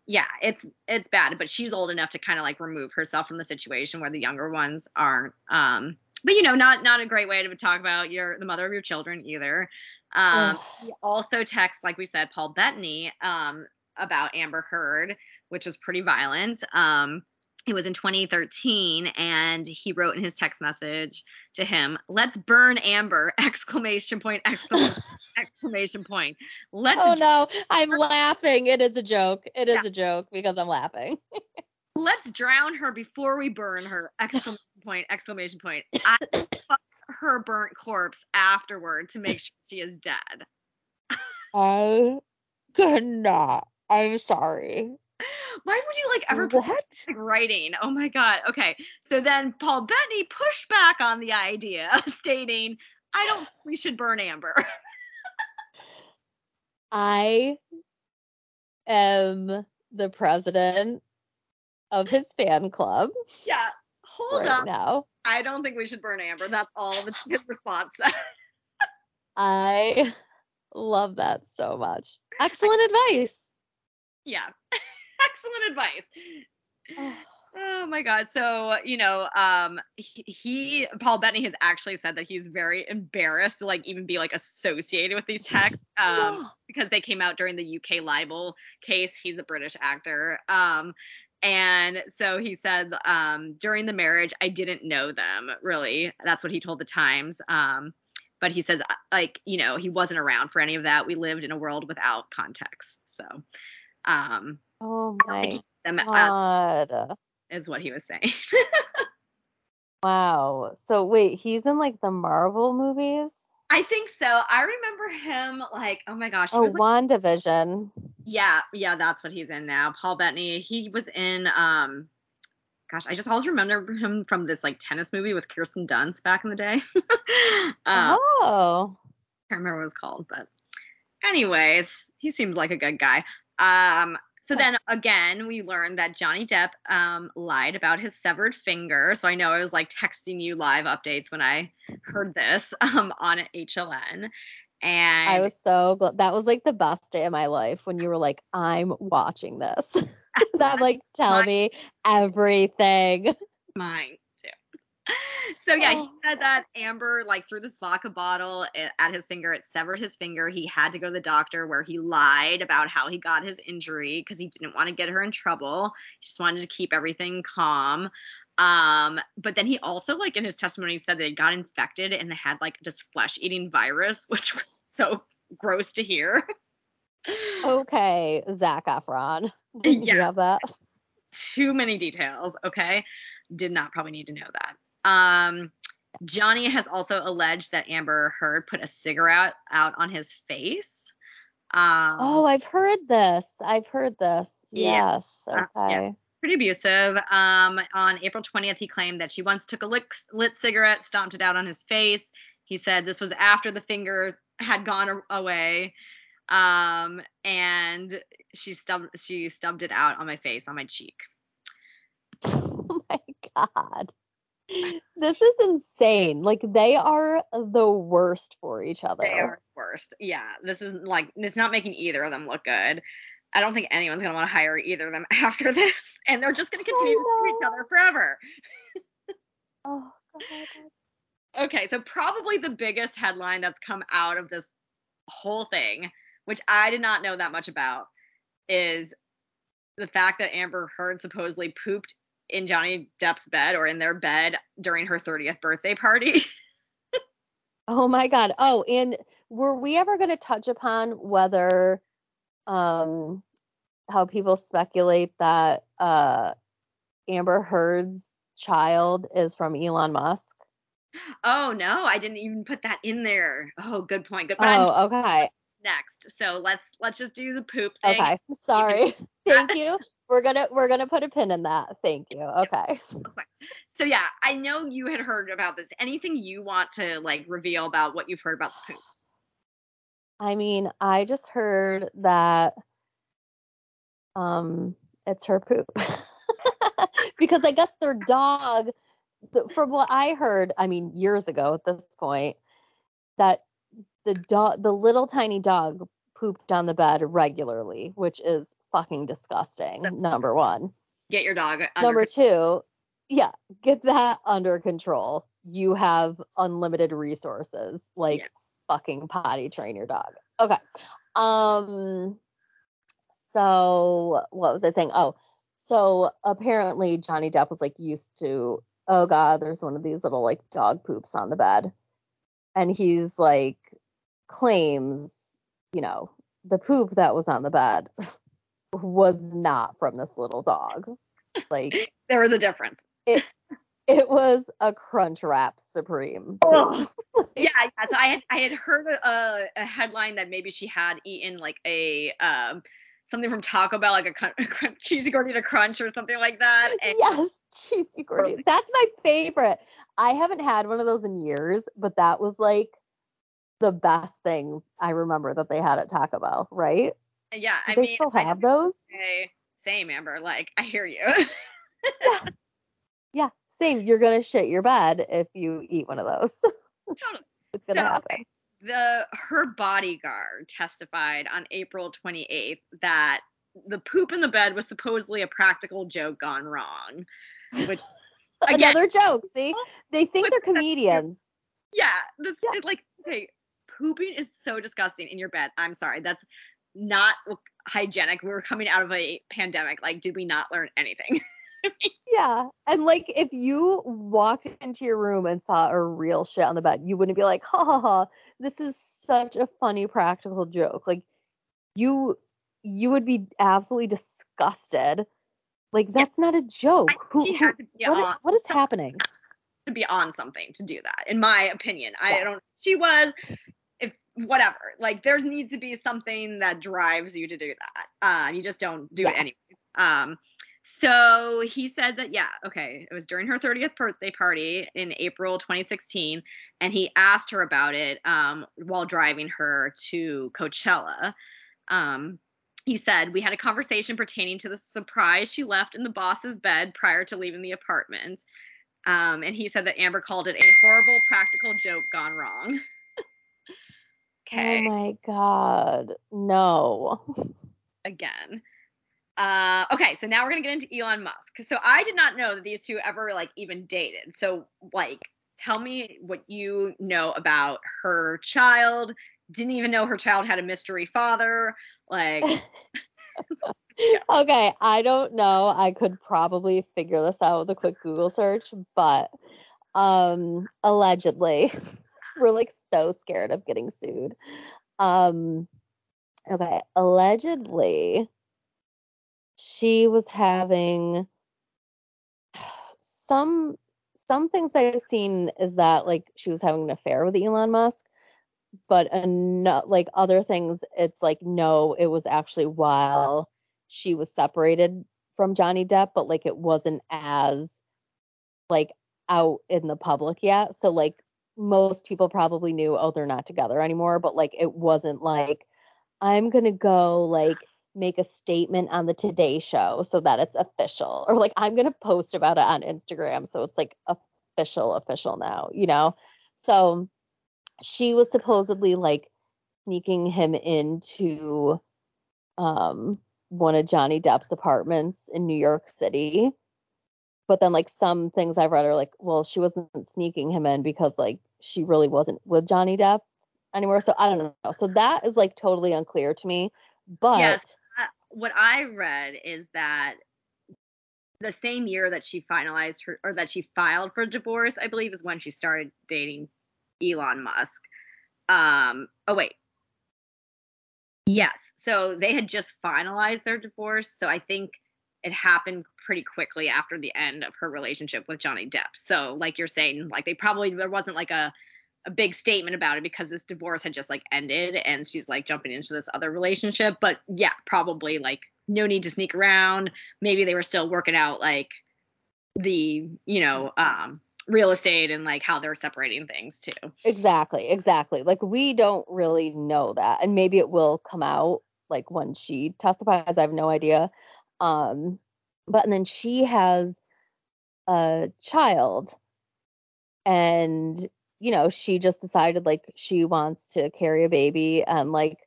yeah, it's it's bad, but she's old enough to kind of like remove herself from the situation where the younger ones aren't. Um, but you know, not not a great way to talk about your the mother of your children either. Um, he also texts, like we said, Paul Bettany um, about Amber Heard, which was pretty violent. Um, it was in 2013 and he wrote in his text message to him let's burn amber! Exclamation point exclamation, exclamation point. Let's oh no. I'm laughing. It is a joke. It is yeah. a joke because i'm laughing let's drown her before we burn her exclamation point exclamation point I fuck her burnt corpse afterward to make sure she is dead i could not i'm sorry why would you like ever what? Like, writing? Oh my god. Okay. So then Paul Bettany pushed back on the idea, stating, "I don't think we should burn Amber." I am the president of his fan club. Yeah. Hold right up. Now. I don't think we should burn Amber. That's all the his response. I love that so much. Excellent advice. Yeah excellent advice. Oh my god. So, you know, um he, he, Paul Bettany has actually said that he's very embarrassed to like even be like associated with these texts um because they came out during the UK libel case. He's a British actor. Um and so he said um during the marriage I didn't know them, really. That's what he told the Times. Um but he says like, you know, he wasn't around for any of that. We lived in a world without context. So, um Oh my god. Is what he was saying. wow. So wait, he's in like the Marvel movies? I think so. I remember him like, oh my gosh. Oh, like, WandaVision. Yeah, yeah, that's what he's in now. Paul Bettany. He was in um gosh, I just always remember him from this like tennis movie with Kirsten Dunst back in the day. uh, oh. I can't remember what it was called, but anyways, he seems like a good guy. Um, so then again, we learned that Johnny Depp um, lied about his severed finger. So I know I was like texting you live updates when I heard this um, on HLN. And I was so glad. That was like the best day of my life when you were like, I'm watching this. that like tell me everything. Mine too. so yeah, he oh. said that Amber like threw this vodka bottle eh, at his finger. It severed his finger. He had to go to the doctor where he lied about how he got his injury because he didn't want to get her in trouble. He just wanted to keep everything calm. Um, but then he also like in his testimony said that he got infected and they had like this flesh-eating virus, which was so gross to hear. okay, Zac Efron. Yeah. you have that? Too many details. Okay, did not probably need to know that. Um, Johnny has also alleged that Amber Heard put a cigarette out on his face. Um, oh, I've heard this. I've heard this. Yeah. Yes. Okay. Uh, yeah. Pretty abusive. Um, on April 20th, he claimed that she once took a lit, lit cigarette, stomped it out on his face. He said this was after the finger had gone away. Um, and she stubbed she stubbed it out on my face, on my cheek. Oh my god this is insane. Like they are the worst for each other. They are worst. Yeah. This is like it's not making either of them look good. I don't think anyone's gonna want to hire either of them after this. And they're just gonna continue to see oh, each other forever. oh god. Okay, so probably the biggest headline that's come out of this whole thing, which I did not know that much about, is the fact that Amber Heard supposedly pooped in Johnny Depp's bed or in their bed during her 30th birthday party. oh my god. Oh, and were we ever going to touch upon whether um how people speculate that uh Amber Heard's child is from Elon Musk? Oh no, I didn't even put that in there. Oh, good point. Good. point. Oh, okay. Next, so let's let's just do the poop thing. Okay, sorry. Thank you we're gonna we're gonna put a pin in that. Thank you. Okay. okay. So yeah, I know you had heard about this. Anything you want to like reveal about what you've heard about the poop? I mean, I just heard that um it's her poop. because I guess their dog from what I heard, I mean years ago at this point, that the dog the little tiny dog pooped on the bed regularly, which is fucking disgusting. Number one. Get your dog. Under Number two, yeah, get that under control. You have unlimited resources, like Yeah. Fucking potty train your dog. Okay. Um. So what was I saying? Oh, so apparently Johnny Depp was like used to. Oh God, there's one of these little like dog poops on the bed, and he's like claims, you know, the poop that was on the bed was not from this little dog. Like There was a difference. it was a crunch wrap supreme. Oh. yeah, yeah. So I had I had heard a, a headline that maybe she had eaten like a um something from Taco Bell, like a, crun- a cheesy gordita crunch or something like that. And yes, cheesy gordita. That's my favorite. I haven't had one of those in years, but that was like the best thing I remember that they had at Taco Bell, right? yeah, Do I they mean, still I have those? say same Amber. Like I hear you. yeah. Yeah, same. You're gonna shit your bed if you eat one of those. totally. it's gonna So, happen. the her bodyguard testified on April 28th that the poop in the bed was supposedly a practical joke gone wrong. Which again, Another joke. See, they think they're comedians. yeah, this Yeah. is like okay, pooping is so disgusting in your bed. I'm sorry, that's not hygienic. We were coming out of a pandemic. Like, did we not learn anything? Yeah, and like if you walked into your room and saw a real shit on the bed, you wouldn't be like, ha ha ha, this is such a funny practical joke. Like you you would be absolutely disgusted. Like that's not a joke. Who- who- had to be what is- on what is happening? to be on something to do that, in my opinion. I don't. She was. If whatever, like there needs to be something that drives you to do that. Uh, you just don't do it Yeah. anyway. Um, so he said that yeah, okay, it was during her 30th birthday party in April 2016, and he asked her about it um, while driving her to Coachella. Um, he said we had a conversation pertaining to the surprise she left in the boss's bed prior to leaving the apartment. Um, and he said that Amber called it a horrible practical joke gone wrong. okay, Oh my god. No. again. Uh, okay, so now we're gonna get into Elon Musk. So I did not know that these two ever like even dated. So like, tell me what you know about her child. Didn't even know her child had a mystery father. Like, Okay, I don't know. I could probably figure this out with a quick Google search, but um allegedly we're like so scared of getting sued. Um okay, allegedly she was having some some things I've seen is that like she was having an affair with Elon Musk, but no, like other things, it's like no, it was actually while she was separated from Johnny Depp, but like it wasn't as like out in the public yet. So like most people probably knew, oh, they're not together anymore, but like it wasn't like I'm gonna go like make a statement on the Today Show so that it's official, or like I'm gonna post about it on Instagram so it's like official, official now, you know? So she was supposedly like sneaking him into um one of Johnny Depp's apartments in New York City. But then like some things I've read are like, well, she wasn't sneaking him in because like she really wasn't with Johnny Depp anymore. So I don't know. So that is like totally unclear to me. But Yes. What I read is that the same year that she finalized her or that she filed for divorce, I believe, is when she started dating Elon Musk. Um, oh wait. Yes. So they had just finalized their divorce. So I think it happened pretty quickly after the end of her relationship with Johnny Depp. So like you're saying, like they probably there wasn't like a a big statement about it because this divorce had just like ended and she's like jumping into this other relationship. But yeah, probably like no need to sneak around. Maybe they were still working out like the, you know, um real estate and like how they're separating things too. exactly, exactly. Like we don't really know that. And maybe it will come out like when she testifies. I have no idea. Um but and then she has a child and you know she just decided like she wants to carry a baby and like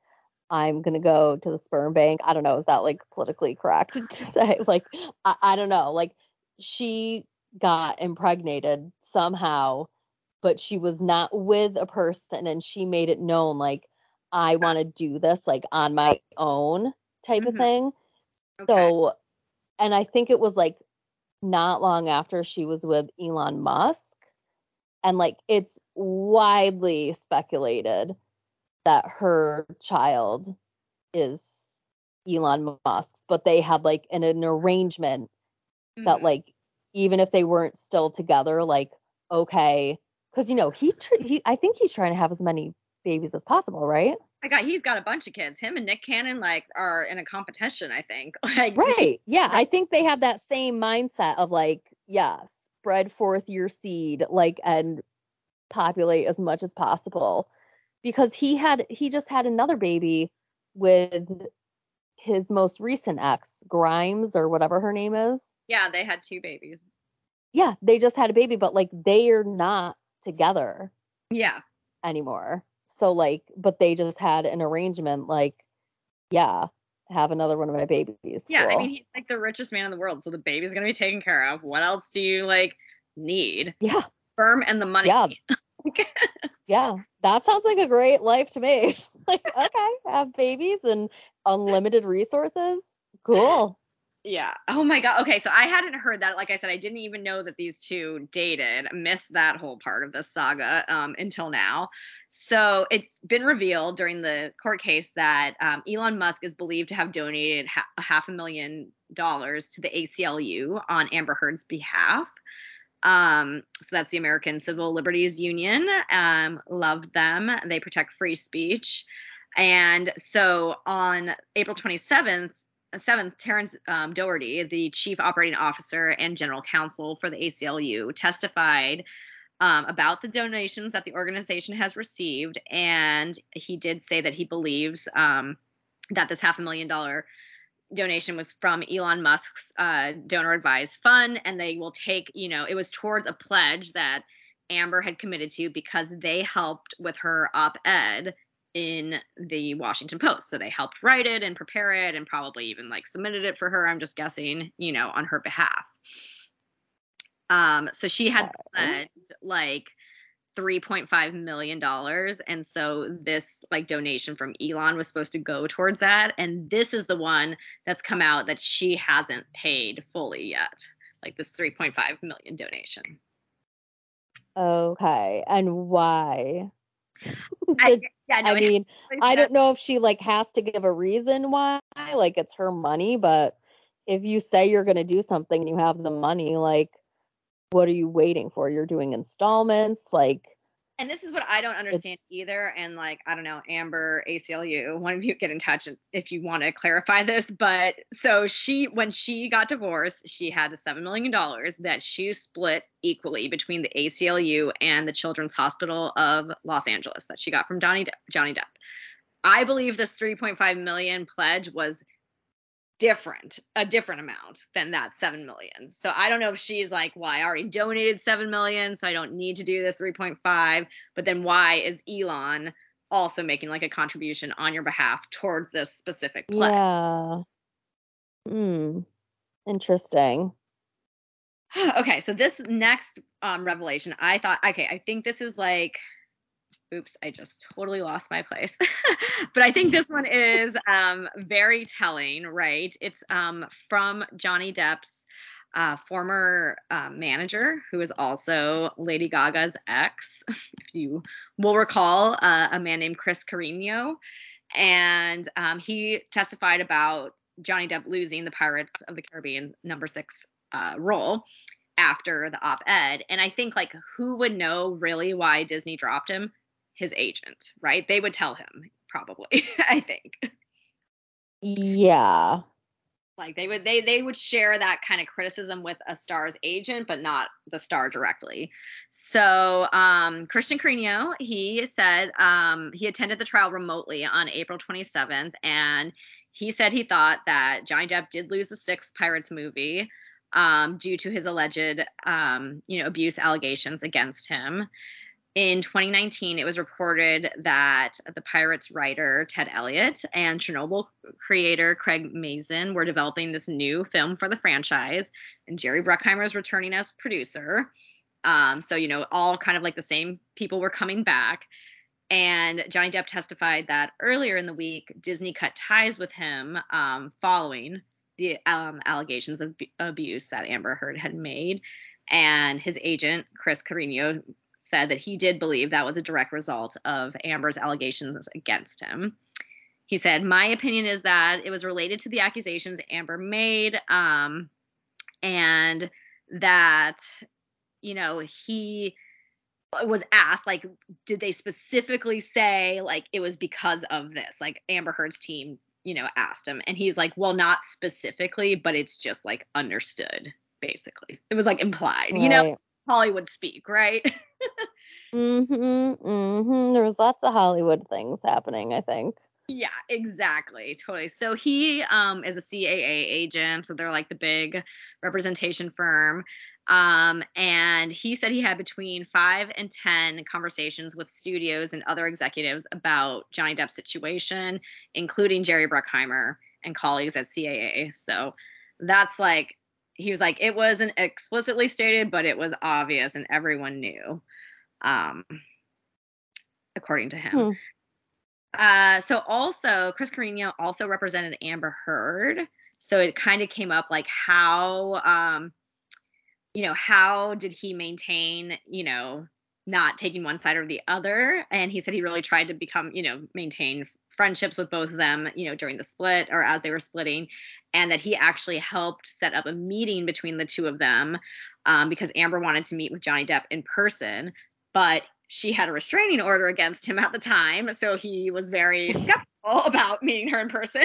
I'm gonna go to the sperm bank. I don't know, is that like politically correct to say? Like, I, I don't know. Like, she got impregnated somehow, but she was not with a person, and she made it known like I want to do this like on my own type Mhm. of thing. Okay. So, and I think it was like not long after she was with Elon Musk. And like it's widely speculated that her child is Elon Musk's, but they had like an, an arrangement that Mhm. like even if they weren't still together, like okay, because you know he tr- he I think he's trying to have as many babies as possible, right? I got he's got a bunch of kids. Him and Nick Cannon like are in a competition, I think. Like Right. Yeah. I think they have that same mindset of like, yeah, spread forth your seed, like, and populate as much as possible. Because he had, he just had another baby with his most recent ex, Grimes or whatever her name is. Yeah, they had two babies. Yeah. They just had a baby, but like they are not together Yeah. anymore. So, like, but they just had an arrangement, like, yeah, have another one of my babies. Yeah. I mean he's like the richest man in the world, so the baby's gonna be taken care of. What else do you like need? yeah. firm and the money. Yeah. Yeah, that sounds like a great life to me. like, okay, have babies and unlimited resources. Cool. Yeah. Oh my god. Okay, so I hadn't heard that. Like I said, I didn't even know that these two dated. Missed that whole part of the saga um, until now. So it's been revealed during the court case that um, Elon Musk is believed to have donated ha- half a million dollars to the ACLU on Amber Heard's behalf. Um, so that's the American Civil Liberties Union. Um, love them. They protect free speech. And so on April 27th, 7th, Terrence um, Dougherty, the chief operating officer and general counsel for the ACLU, testified um, about the donations that the organization has received. And he did say that he believes um, that this half a million dollar donation was from Elon Musk's uh, donor advised fund. And they will take, you know, it was towards a pledge that Amber had committed to because they helped with her op ed in the Washington Post. So they helped write it and prepare it and probably even like submitted it for her, I'm just guessing, you know, on her behalf. Um, so she had like $3.5 million. And so this like donation from Elon was supposed to go towards that. And this is the one that's come out that she hasn't paid fully yet. Like this 3.5 million donation. Okay. And why? I, yeah, no, I mean, I don't know if she like has to give a reason why, like it's her money, but if you say you're going to do something and you have the money, like what are you waiting for? You're doing installments, like and this is what I don't understand either. And like, I don't know, Amber, ACLU, one of you get in touch if you want to clarify this. But so she, when she got divorced, she had the $7 million that she split equally between the ACLU and the Children's Hospital of Los Angeles that she got from Johnny, Depp, Johnny Depp. I believe this 3.5 million pledge was different, a different amount than that 7 million. So I don't know if she's like, well, I already donated 7 million, so I don't need to do this 3.5. But then why is Elon also making like a contribution on your behalf towards this specific pledge? yeah. Hmm. Interesting. okay, so this next um, revelation, I thought, okay, I think this is like, oops, I just totally lost my place. but I think this one is um, very telling, right? It's um, from Johnny Depp's uh, former uh, manager, who is also Lady Gaga's ex, if you will recall, uh, a man named Chris Carino. And um, he testified about Johnny Depp losing the Pirates of the Caribbean number six uh, role after the op-ed and i think like who would know really why disney dropped him his agent right? They would tell him probably i think. Yeah. like they would they they would share that kind of criticism with a star's agent but not the star directly. So um christian carino he said um he attended the trial remotely on april 27th and he said he thought that johnny depp did lose the sixth pirates movie um, due to his alleged um, you know abuse allegations against him in 2019, it was reported that the Pirates writer Ted Elliott and Chernobyl creator Craig Mazin were developing this new film for the franchise, and Jerry Bruckheimer is returning as producer. Um, so, you know, all kind of like the same people were coming back. And Johnny Depp testified that earlier in the week, Disney cut ties with him um, following the um, allegations of b- abuse that Amber Heard had made. And his agent, Chris Carino, said that he did believe that was a direct result of Amber's allegations against him. He said, My opinion is that it was related to the accusations Amber made, um, and that, you know, he was asked, like, did they specifically say, like, it was because of this? Like, Amber Heard's team, you know, asked him, and he's like, Well, not specifically, but it's just like understood, basically. It was like implied, right. you know, Hollywood speak, right? mhm, mhm. There was lots of Hollywood things happening, I think. Yeah, exactly. Totally. So he um is a CAA agent, so they're like the big representation firm. Um, and he said he had between five and 10 conversations with studios and other executives about Johnny Depp's situation, including Jerry Bruckheimer and colleagues at CAA. So that's like he was like, it wasn't explicitly stated, but it was obvious and everyone knew, um, according to him. Hmm. Uh, so also, Chris Carino also represented Amber Heard. So it kind of came up like how, um, you know, how did he maintain, you know, not taking one side or the other? And he said he really tried to become, you know, maintain friendships with both of them, you know, during the split or as they were splitting, and that he actually helped set up a meeting between the two of them um, because Amber wanted to meet with Johnny Depp in person, but she had a restraining order against him at the time, so he was very skeptical about meeting her in person.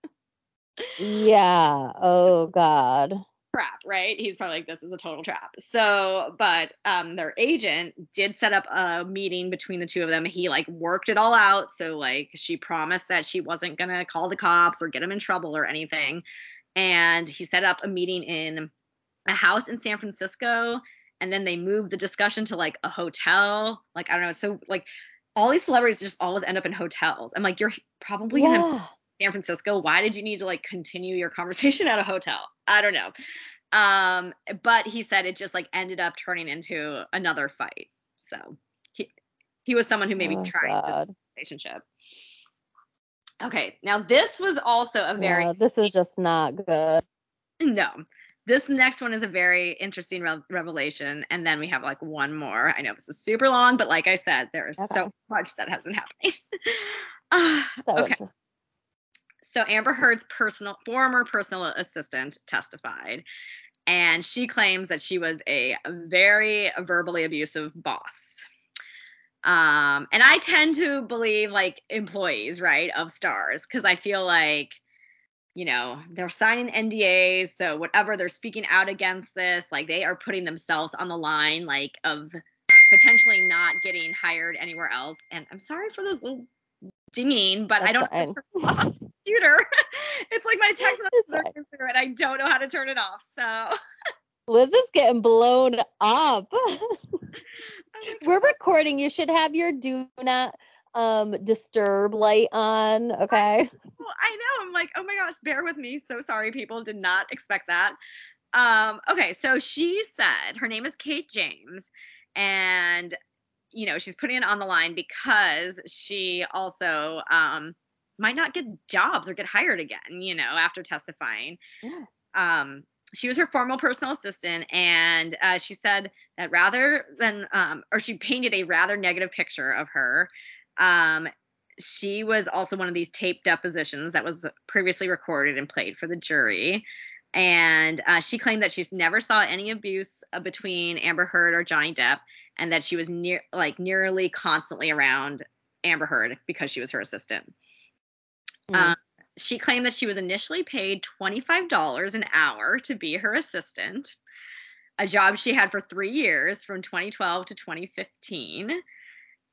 yeah. Oh God trap, right? He's probably like, this is a total trap. So, but um, their agent did set up a meeting between the two of them. He like worked it all out. So, like, she promised that she wasn't gonna call the cops or get him in trouble or anything. And he set up a meeting in a house in San Francisco. And then they moved the discussion to like a hotel. Like, I don't know. So, like, all these celebrities just always end up in hotels. I'm like, you're probably yeah. gonna San Francisco. Why did you need to like continue your conversation at a hotel? I don't know. Um, but he said it just like ended up turning into another fight. So he he was someone who maybe oh, tried God. this relationship. Okay, now this was also a very yeah, this is just not good. No. This next one is a very interesting re- revelation and then we have like one more. I know this is super long, but like I said, there is okay. so much that has been happening. uh, okay. So Amber Heard's personal former personal assistant testified, and she claims that she was a very verbally abusive boss. Um, and I tend to believe like employees, right, of stars, because I feel like you know they're signing NDAs, so whatever they're speaking out against this, like they are putting themselves on the line, like of potentially not getting hired anywhere else. And I'm sorry for those little dinging, but That's I don't know computer. it's like my text messages are and I don't know how to turn it off. So Liz is getting blown up. oh We're recording. You should have your do not um disturb light on. Okay. I know. I'm like, oh my gosh, bear with me. So sorry, people. Did not expect that. Um, okay, so she said her name is Kate James, and you know, she's putting it on the line because she also um, might not get jobs or get hired again, you know, after testifying. Yeah. Um, she was her formal personal assistant, and uh, she said that rather than, um, or she painted a rather negative picture of her. Um, she was also one of these tape depositions that was previously recorded and played for the jury. And uh, she claimed that she's never saw any abuse uh, between Amber Heard or Johnny Depp, and that she was near like nearly constantly around Amber Heard because she was her assistant. Mm. Um, she claimed that she was initially paid $25 an hour to be her assistant, a job she had for three years from 2012 to 2015.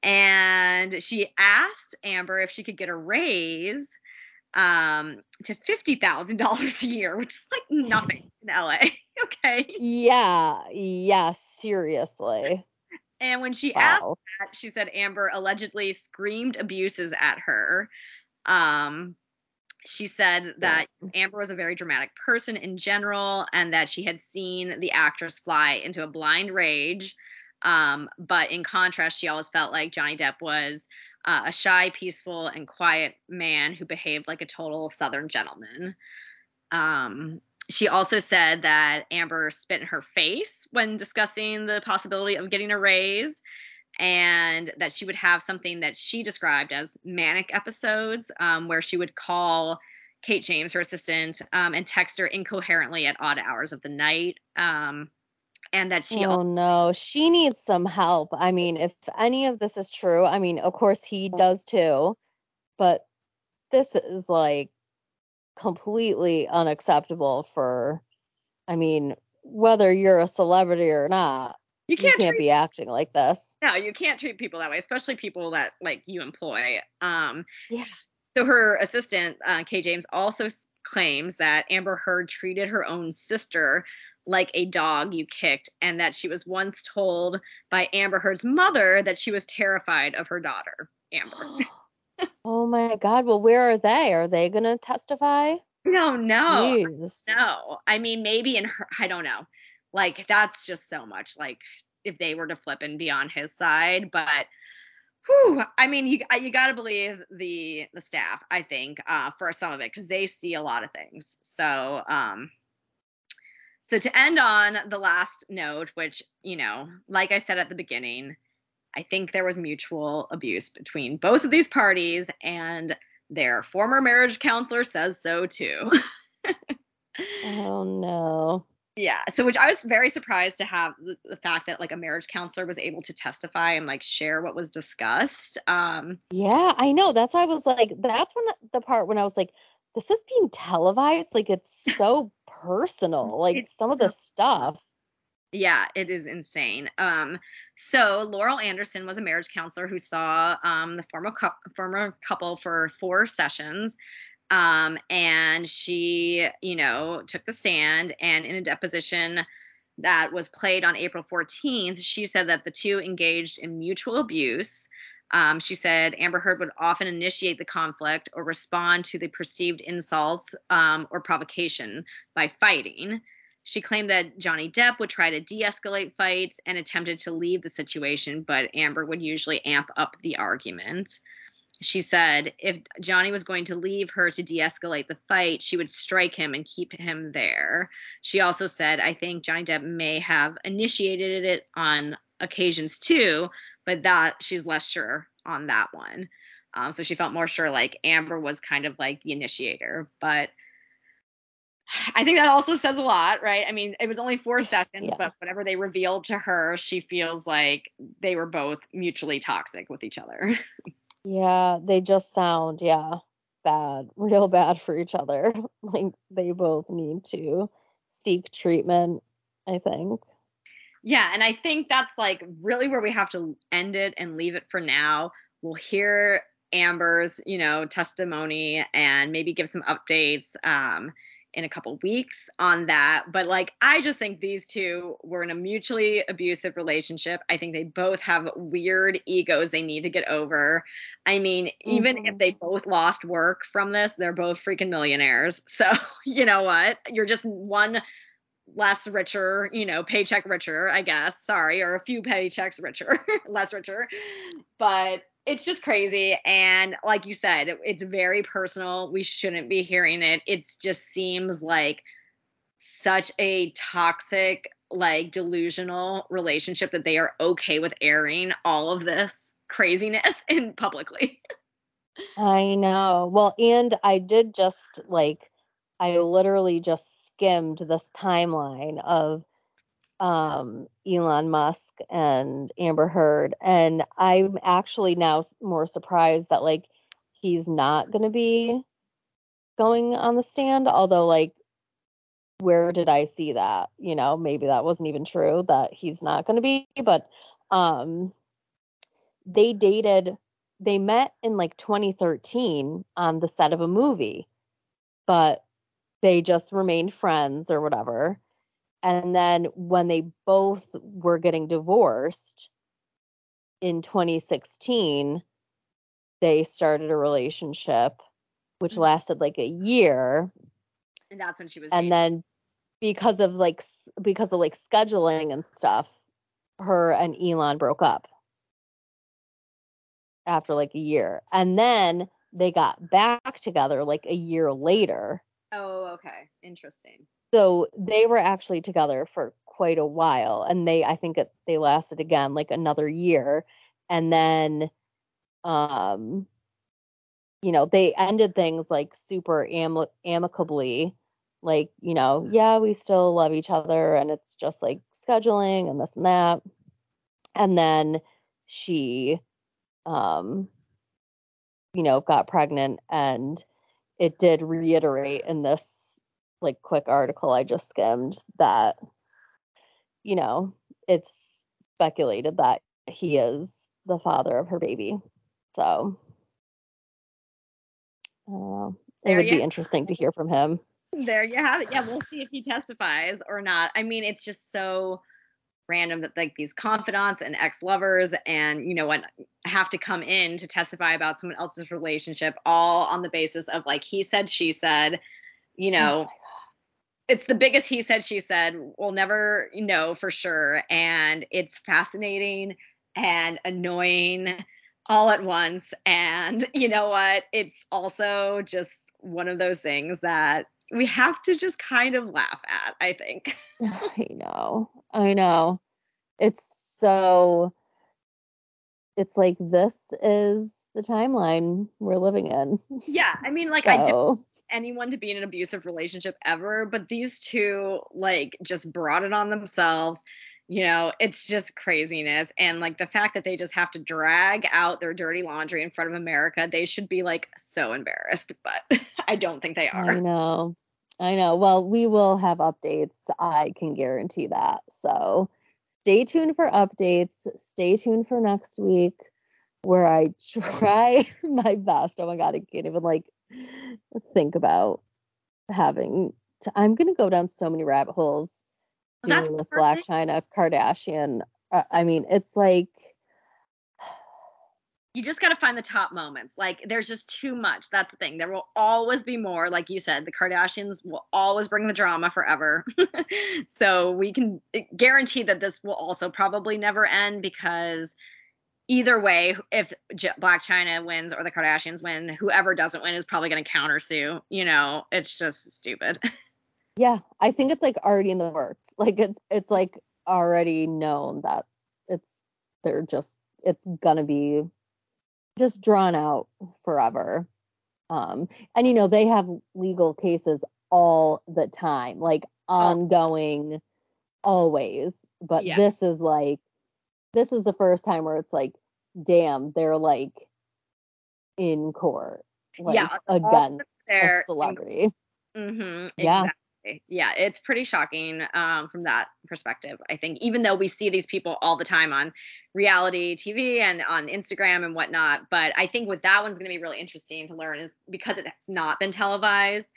And she asked Amber if she could get a raise um, to $50,000 a year, which is like nothing in LA. okay. Yeah. Yeah. Seriously And when she asked that, she said Amber allegedly screamed abuses at her. Um, she said that Amber was a very dramatic person in general and that she had seen the actress fly into a blind rage. Um, but in contrast, she always felt like Johnny Depp was uh, a shy, peaceful, and quiet man who behaved like a total Southern gentleman. Um, she also said that Amber spit in her face when discussing the possibility of getting a raise and that she would have something that she described as manic episodes um, where she would call Kate James, her assistant, um, and text her incoherently at odd hours of the night. Um, and that she oh no, she needs some help. I mean, if any of this is true, I mean, of course he does too, but this is like completely unacceptable for, I mean, whether you're a celebrity or not, you you can't, can't treat, be acting like this. no, you can't treat people that way, especially people that like you employ. Um, Yeah. So her assistant, uh, Kate James, also claims that Amber Heard treated her own sister like a dog you kicked, and that she was once told by Amber Heard's mother that she was terrified of her daughter, Amber. oh my God. Well, where are they? Are they going to testify? No, no, Jeez. no. I mean, maybe in her, I don't know. Like that's just so much. Like if they were to flip and be on his side, but. Whew, I mean, you you got to believe the the staff. I think uh, for some of it because they see a lot of things. So, um, so to end on the last note, which you know, like I said at the beginning, I think there was mutual abuse between both of these parties, and their former marriage counselor says so too. Oh no. Yeah. So, which I was very surprised to have the, the fact that like a marriage counselor was able to testify and like share what was discussed. Um, Yeah, I know. That's why I was like, that's when the part when I was like, this is being televised. Like it's so personal. Like It's some of the stuff. yeah, it is insane. Um, so Laurel Anderson was a marriage counselor who saw um the former cou- former couple for four sessions. Um, and she, you know, took the stand and in a deposition that was played on April 14th, she said that the two engaged in mutual abuse. Um, she said Amber Heard would often initiate the conflict or respond to the perceived insults um, or provocation by fighting. She claimed that Johnny Depp would try to de escalate fights and attempted to leave the situation, but Amber would usually amp up the argument. She said if Johnny was going to leave her to de escalate the fight, she would strike him and keep him there. She also said, I think Johnny Depp may have initiated it on occasions too, but that she's less sure on that one. Um, so she felt more sure like Amber was kind of like the initiator. But I think that also says a lot, right? I mean, it was only four seconds, Yeah. but whatever they revealed to her, she feels like they were both mutually toxic with each other. Yeah, they just sound, yeah, bad, real bad for each other. Like they both need to seek treatment, I think. Yeah, and I think that's like really where we have to end it and leave it for now. We'll hear Amber's, you know, testimony and maybe give some updates um in a couple weeks on that. But like I just think these two were in a mutually abusive relationship. I think they both have weird egos they need to get over. I mean, even if Mhm. they both lost work from this, they're both freaking millionaires. So, you know what? You're just one less richer, you know, paycheck richer, I guess. Sorry, or a few paychecks richer, less richer. But it's just crazy. And like you said, it- it's very personal. We shouldn't be hearing it. It just seems like such a toxic, like delusional relationship that they are okay with airing all of this craziness in publicly. I know. Well, and I did just like I literally just skimmed this timeline of um Elon Musk and Amber Heard and I'm actually now more surprised that like he's not going to be going on the stand although like where did I see that? You know, maybe that wasn't even true that he's not going to be, but um they dated they met in like 2013 on the set of a movie, but they just remained friends or whatever. And then when they both were getting divorced, in 2016 they started a relationship which Mhm. lasted like a year And that's when she was. and dating. then because of like because of like scheduling and stuff her and Elon broke up after like a year and then they got back together like a year later Oh, okay. Interesting. so they were actually together for quite a while and they i think it, they lasted again like another year and then um you know they ended things like super am- amicably like you know yeah we still love each other and it's just like scheduling and this and that and then she um you know got pregnant and it did reiterate in this like quick article I just skimmed that you know it's speculated that he is the father of her baby so I it would be interesting to hear from him There you have it. Yeah, we'll see if he testifies or not. I mean, it's just so random that like these confidants and ex-lovers and you know what have to come in to testify about someone else's relationship all on the basis of like he said she said you know oh it's the biggest he said she said we'll never know for sure. And it's fascinating and annoying all at once. And you know what? It's also just one of those things that we have to just kind of laugh at i think I know. I know. It's so it's like this is the timeline we're living in. yeah i mean like i don't anyone to be in an abusive relationship ever, but these two like just brought it on themselves. You know, it's just craziness. And like the fact that they just have to drag out their dirty laundry in front of America, they should be like so embarrassed, but I don't think they are. I know. I know. Well, we will have updates. I can guarantee that. So, stay tuned for updates. Stay tuned for next week where I try my best. Oh my god, I can't even like think about having to I'm going to go down so many rabbit holes doing this Blac thing. Chyna Kardashian. Uh, I mean, it's like You just got to find the top moments. Like there's just too much. That's the thing. There will always be more. Like you said, the Kardashians will always bring the drama forever. so we can guarantee that this will also probably never end because either way, if J- Blac Chyna wins or the Kardashians win, whoever doesn't win is probably going to countersue. You know, it's just stupid. Yeah, I think it's like already in the works. Like it's it's like already known that it's they're just it's gonna be just drawn out forever. Um and you know they have legal cases all the time, like ongoing always. But Yeah. this is like this is the first time where it's like, damn, they're like in court. Like Yeah, against a celebrity. Mm-hmm, Yeah. Exactly. Yeah, it's pretty shocking um, from that perspective. I think even though we see these people all the time on reality TV and on Instagram and whatnot, but I think what that one's going to be really interesting to learn is because it's not been televised.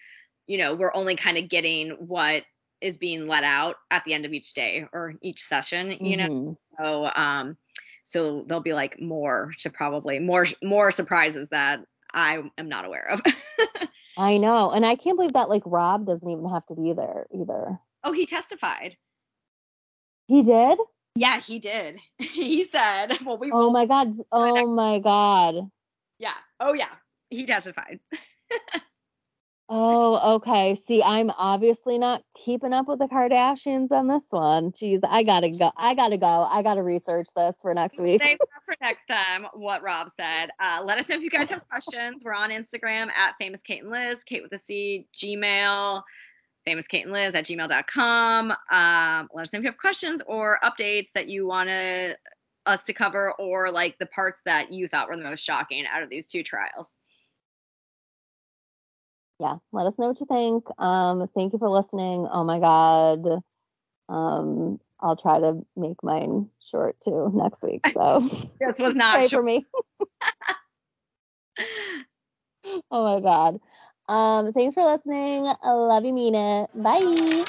You know, we're only kind of getting what is being let out at the end of each day or each session. You know, Mhm. so um, so there'll be like more to probably more more surprises that I am not aware of. I know. And I can't believe that like Rob doesn't even have to be there either. oh, he testified. He did? Yeah, he did. he said, "Well, we Oh my god. Oh my god. Yeah. Oh yeah. He testified. Oh, okay. See, I'm obviously not keeping up with the Kardashians on this one. Jeez, I gotta go. I gotta go. I gotta research this for next week. Save for next time. What Rob said. Uh, let us know if you guys have questions. We're on Instagram at famous Kate and Liz, Kate with a C, Gmail, famous Kate and Liz at gmail.com. Um, let us know if you have questions or updates that you want us to cover, or like the parts that you thought were the most shocking out of these two trials. Yeah, let us know what you think. Um, thank you for listening. Oh my god. Um, I'll try to make mine short too next week. So This was pray not for me. Oh my god. Um, thanks for listening. I love you, mean it. Bye.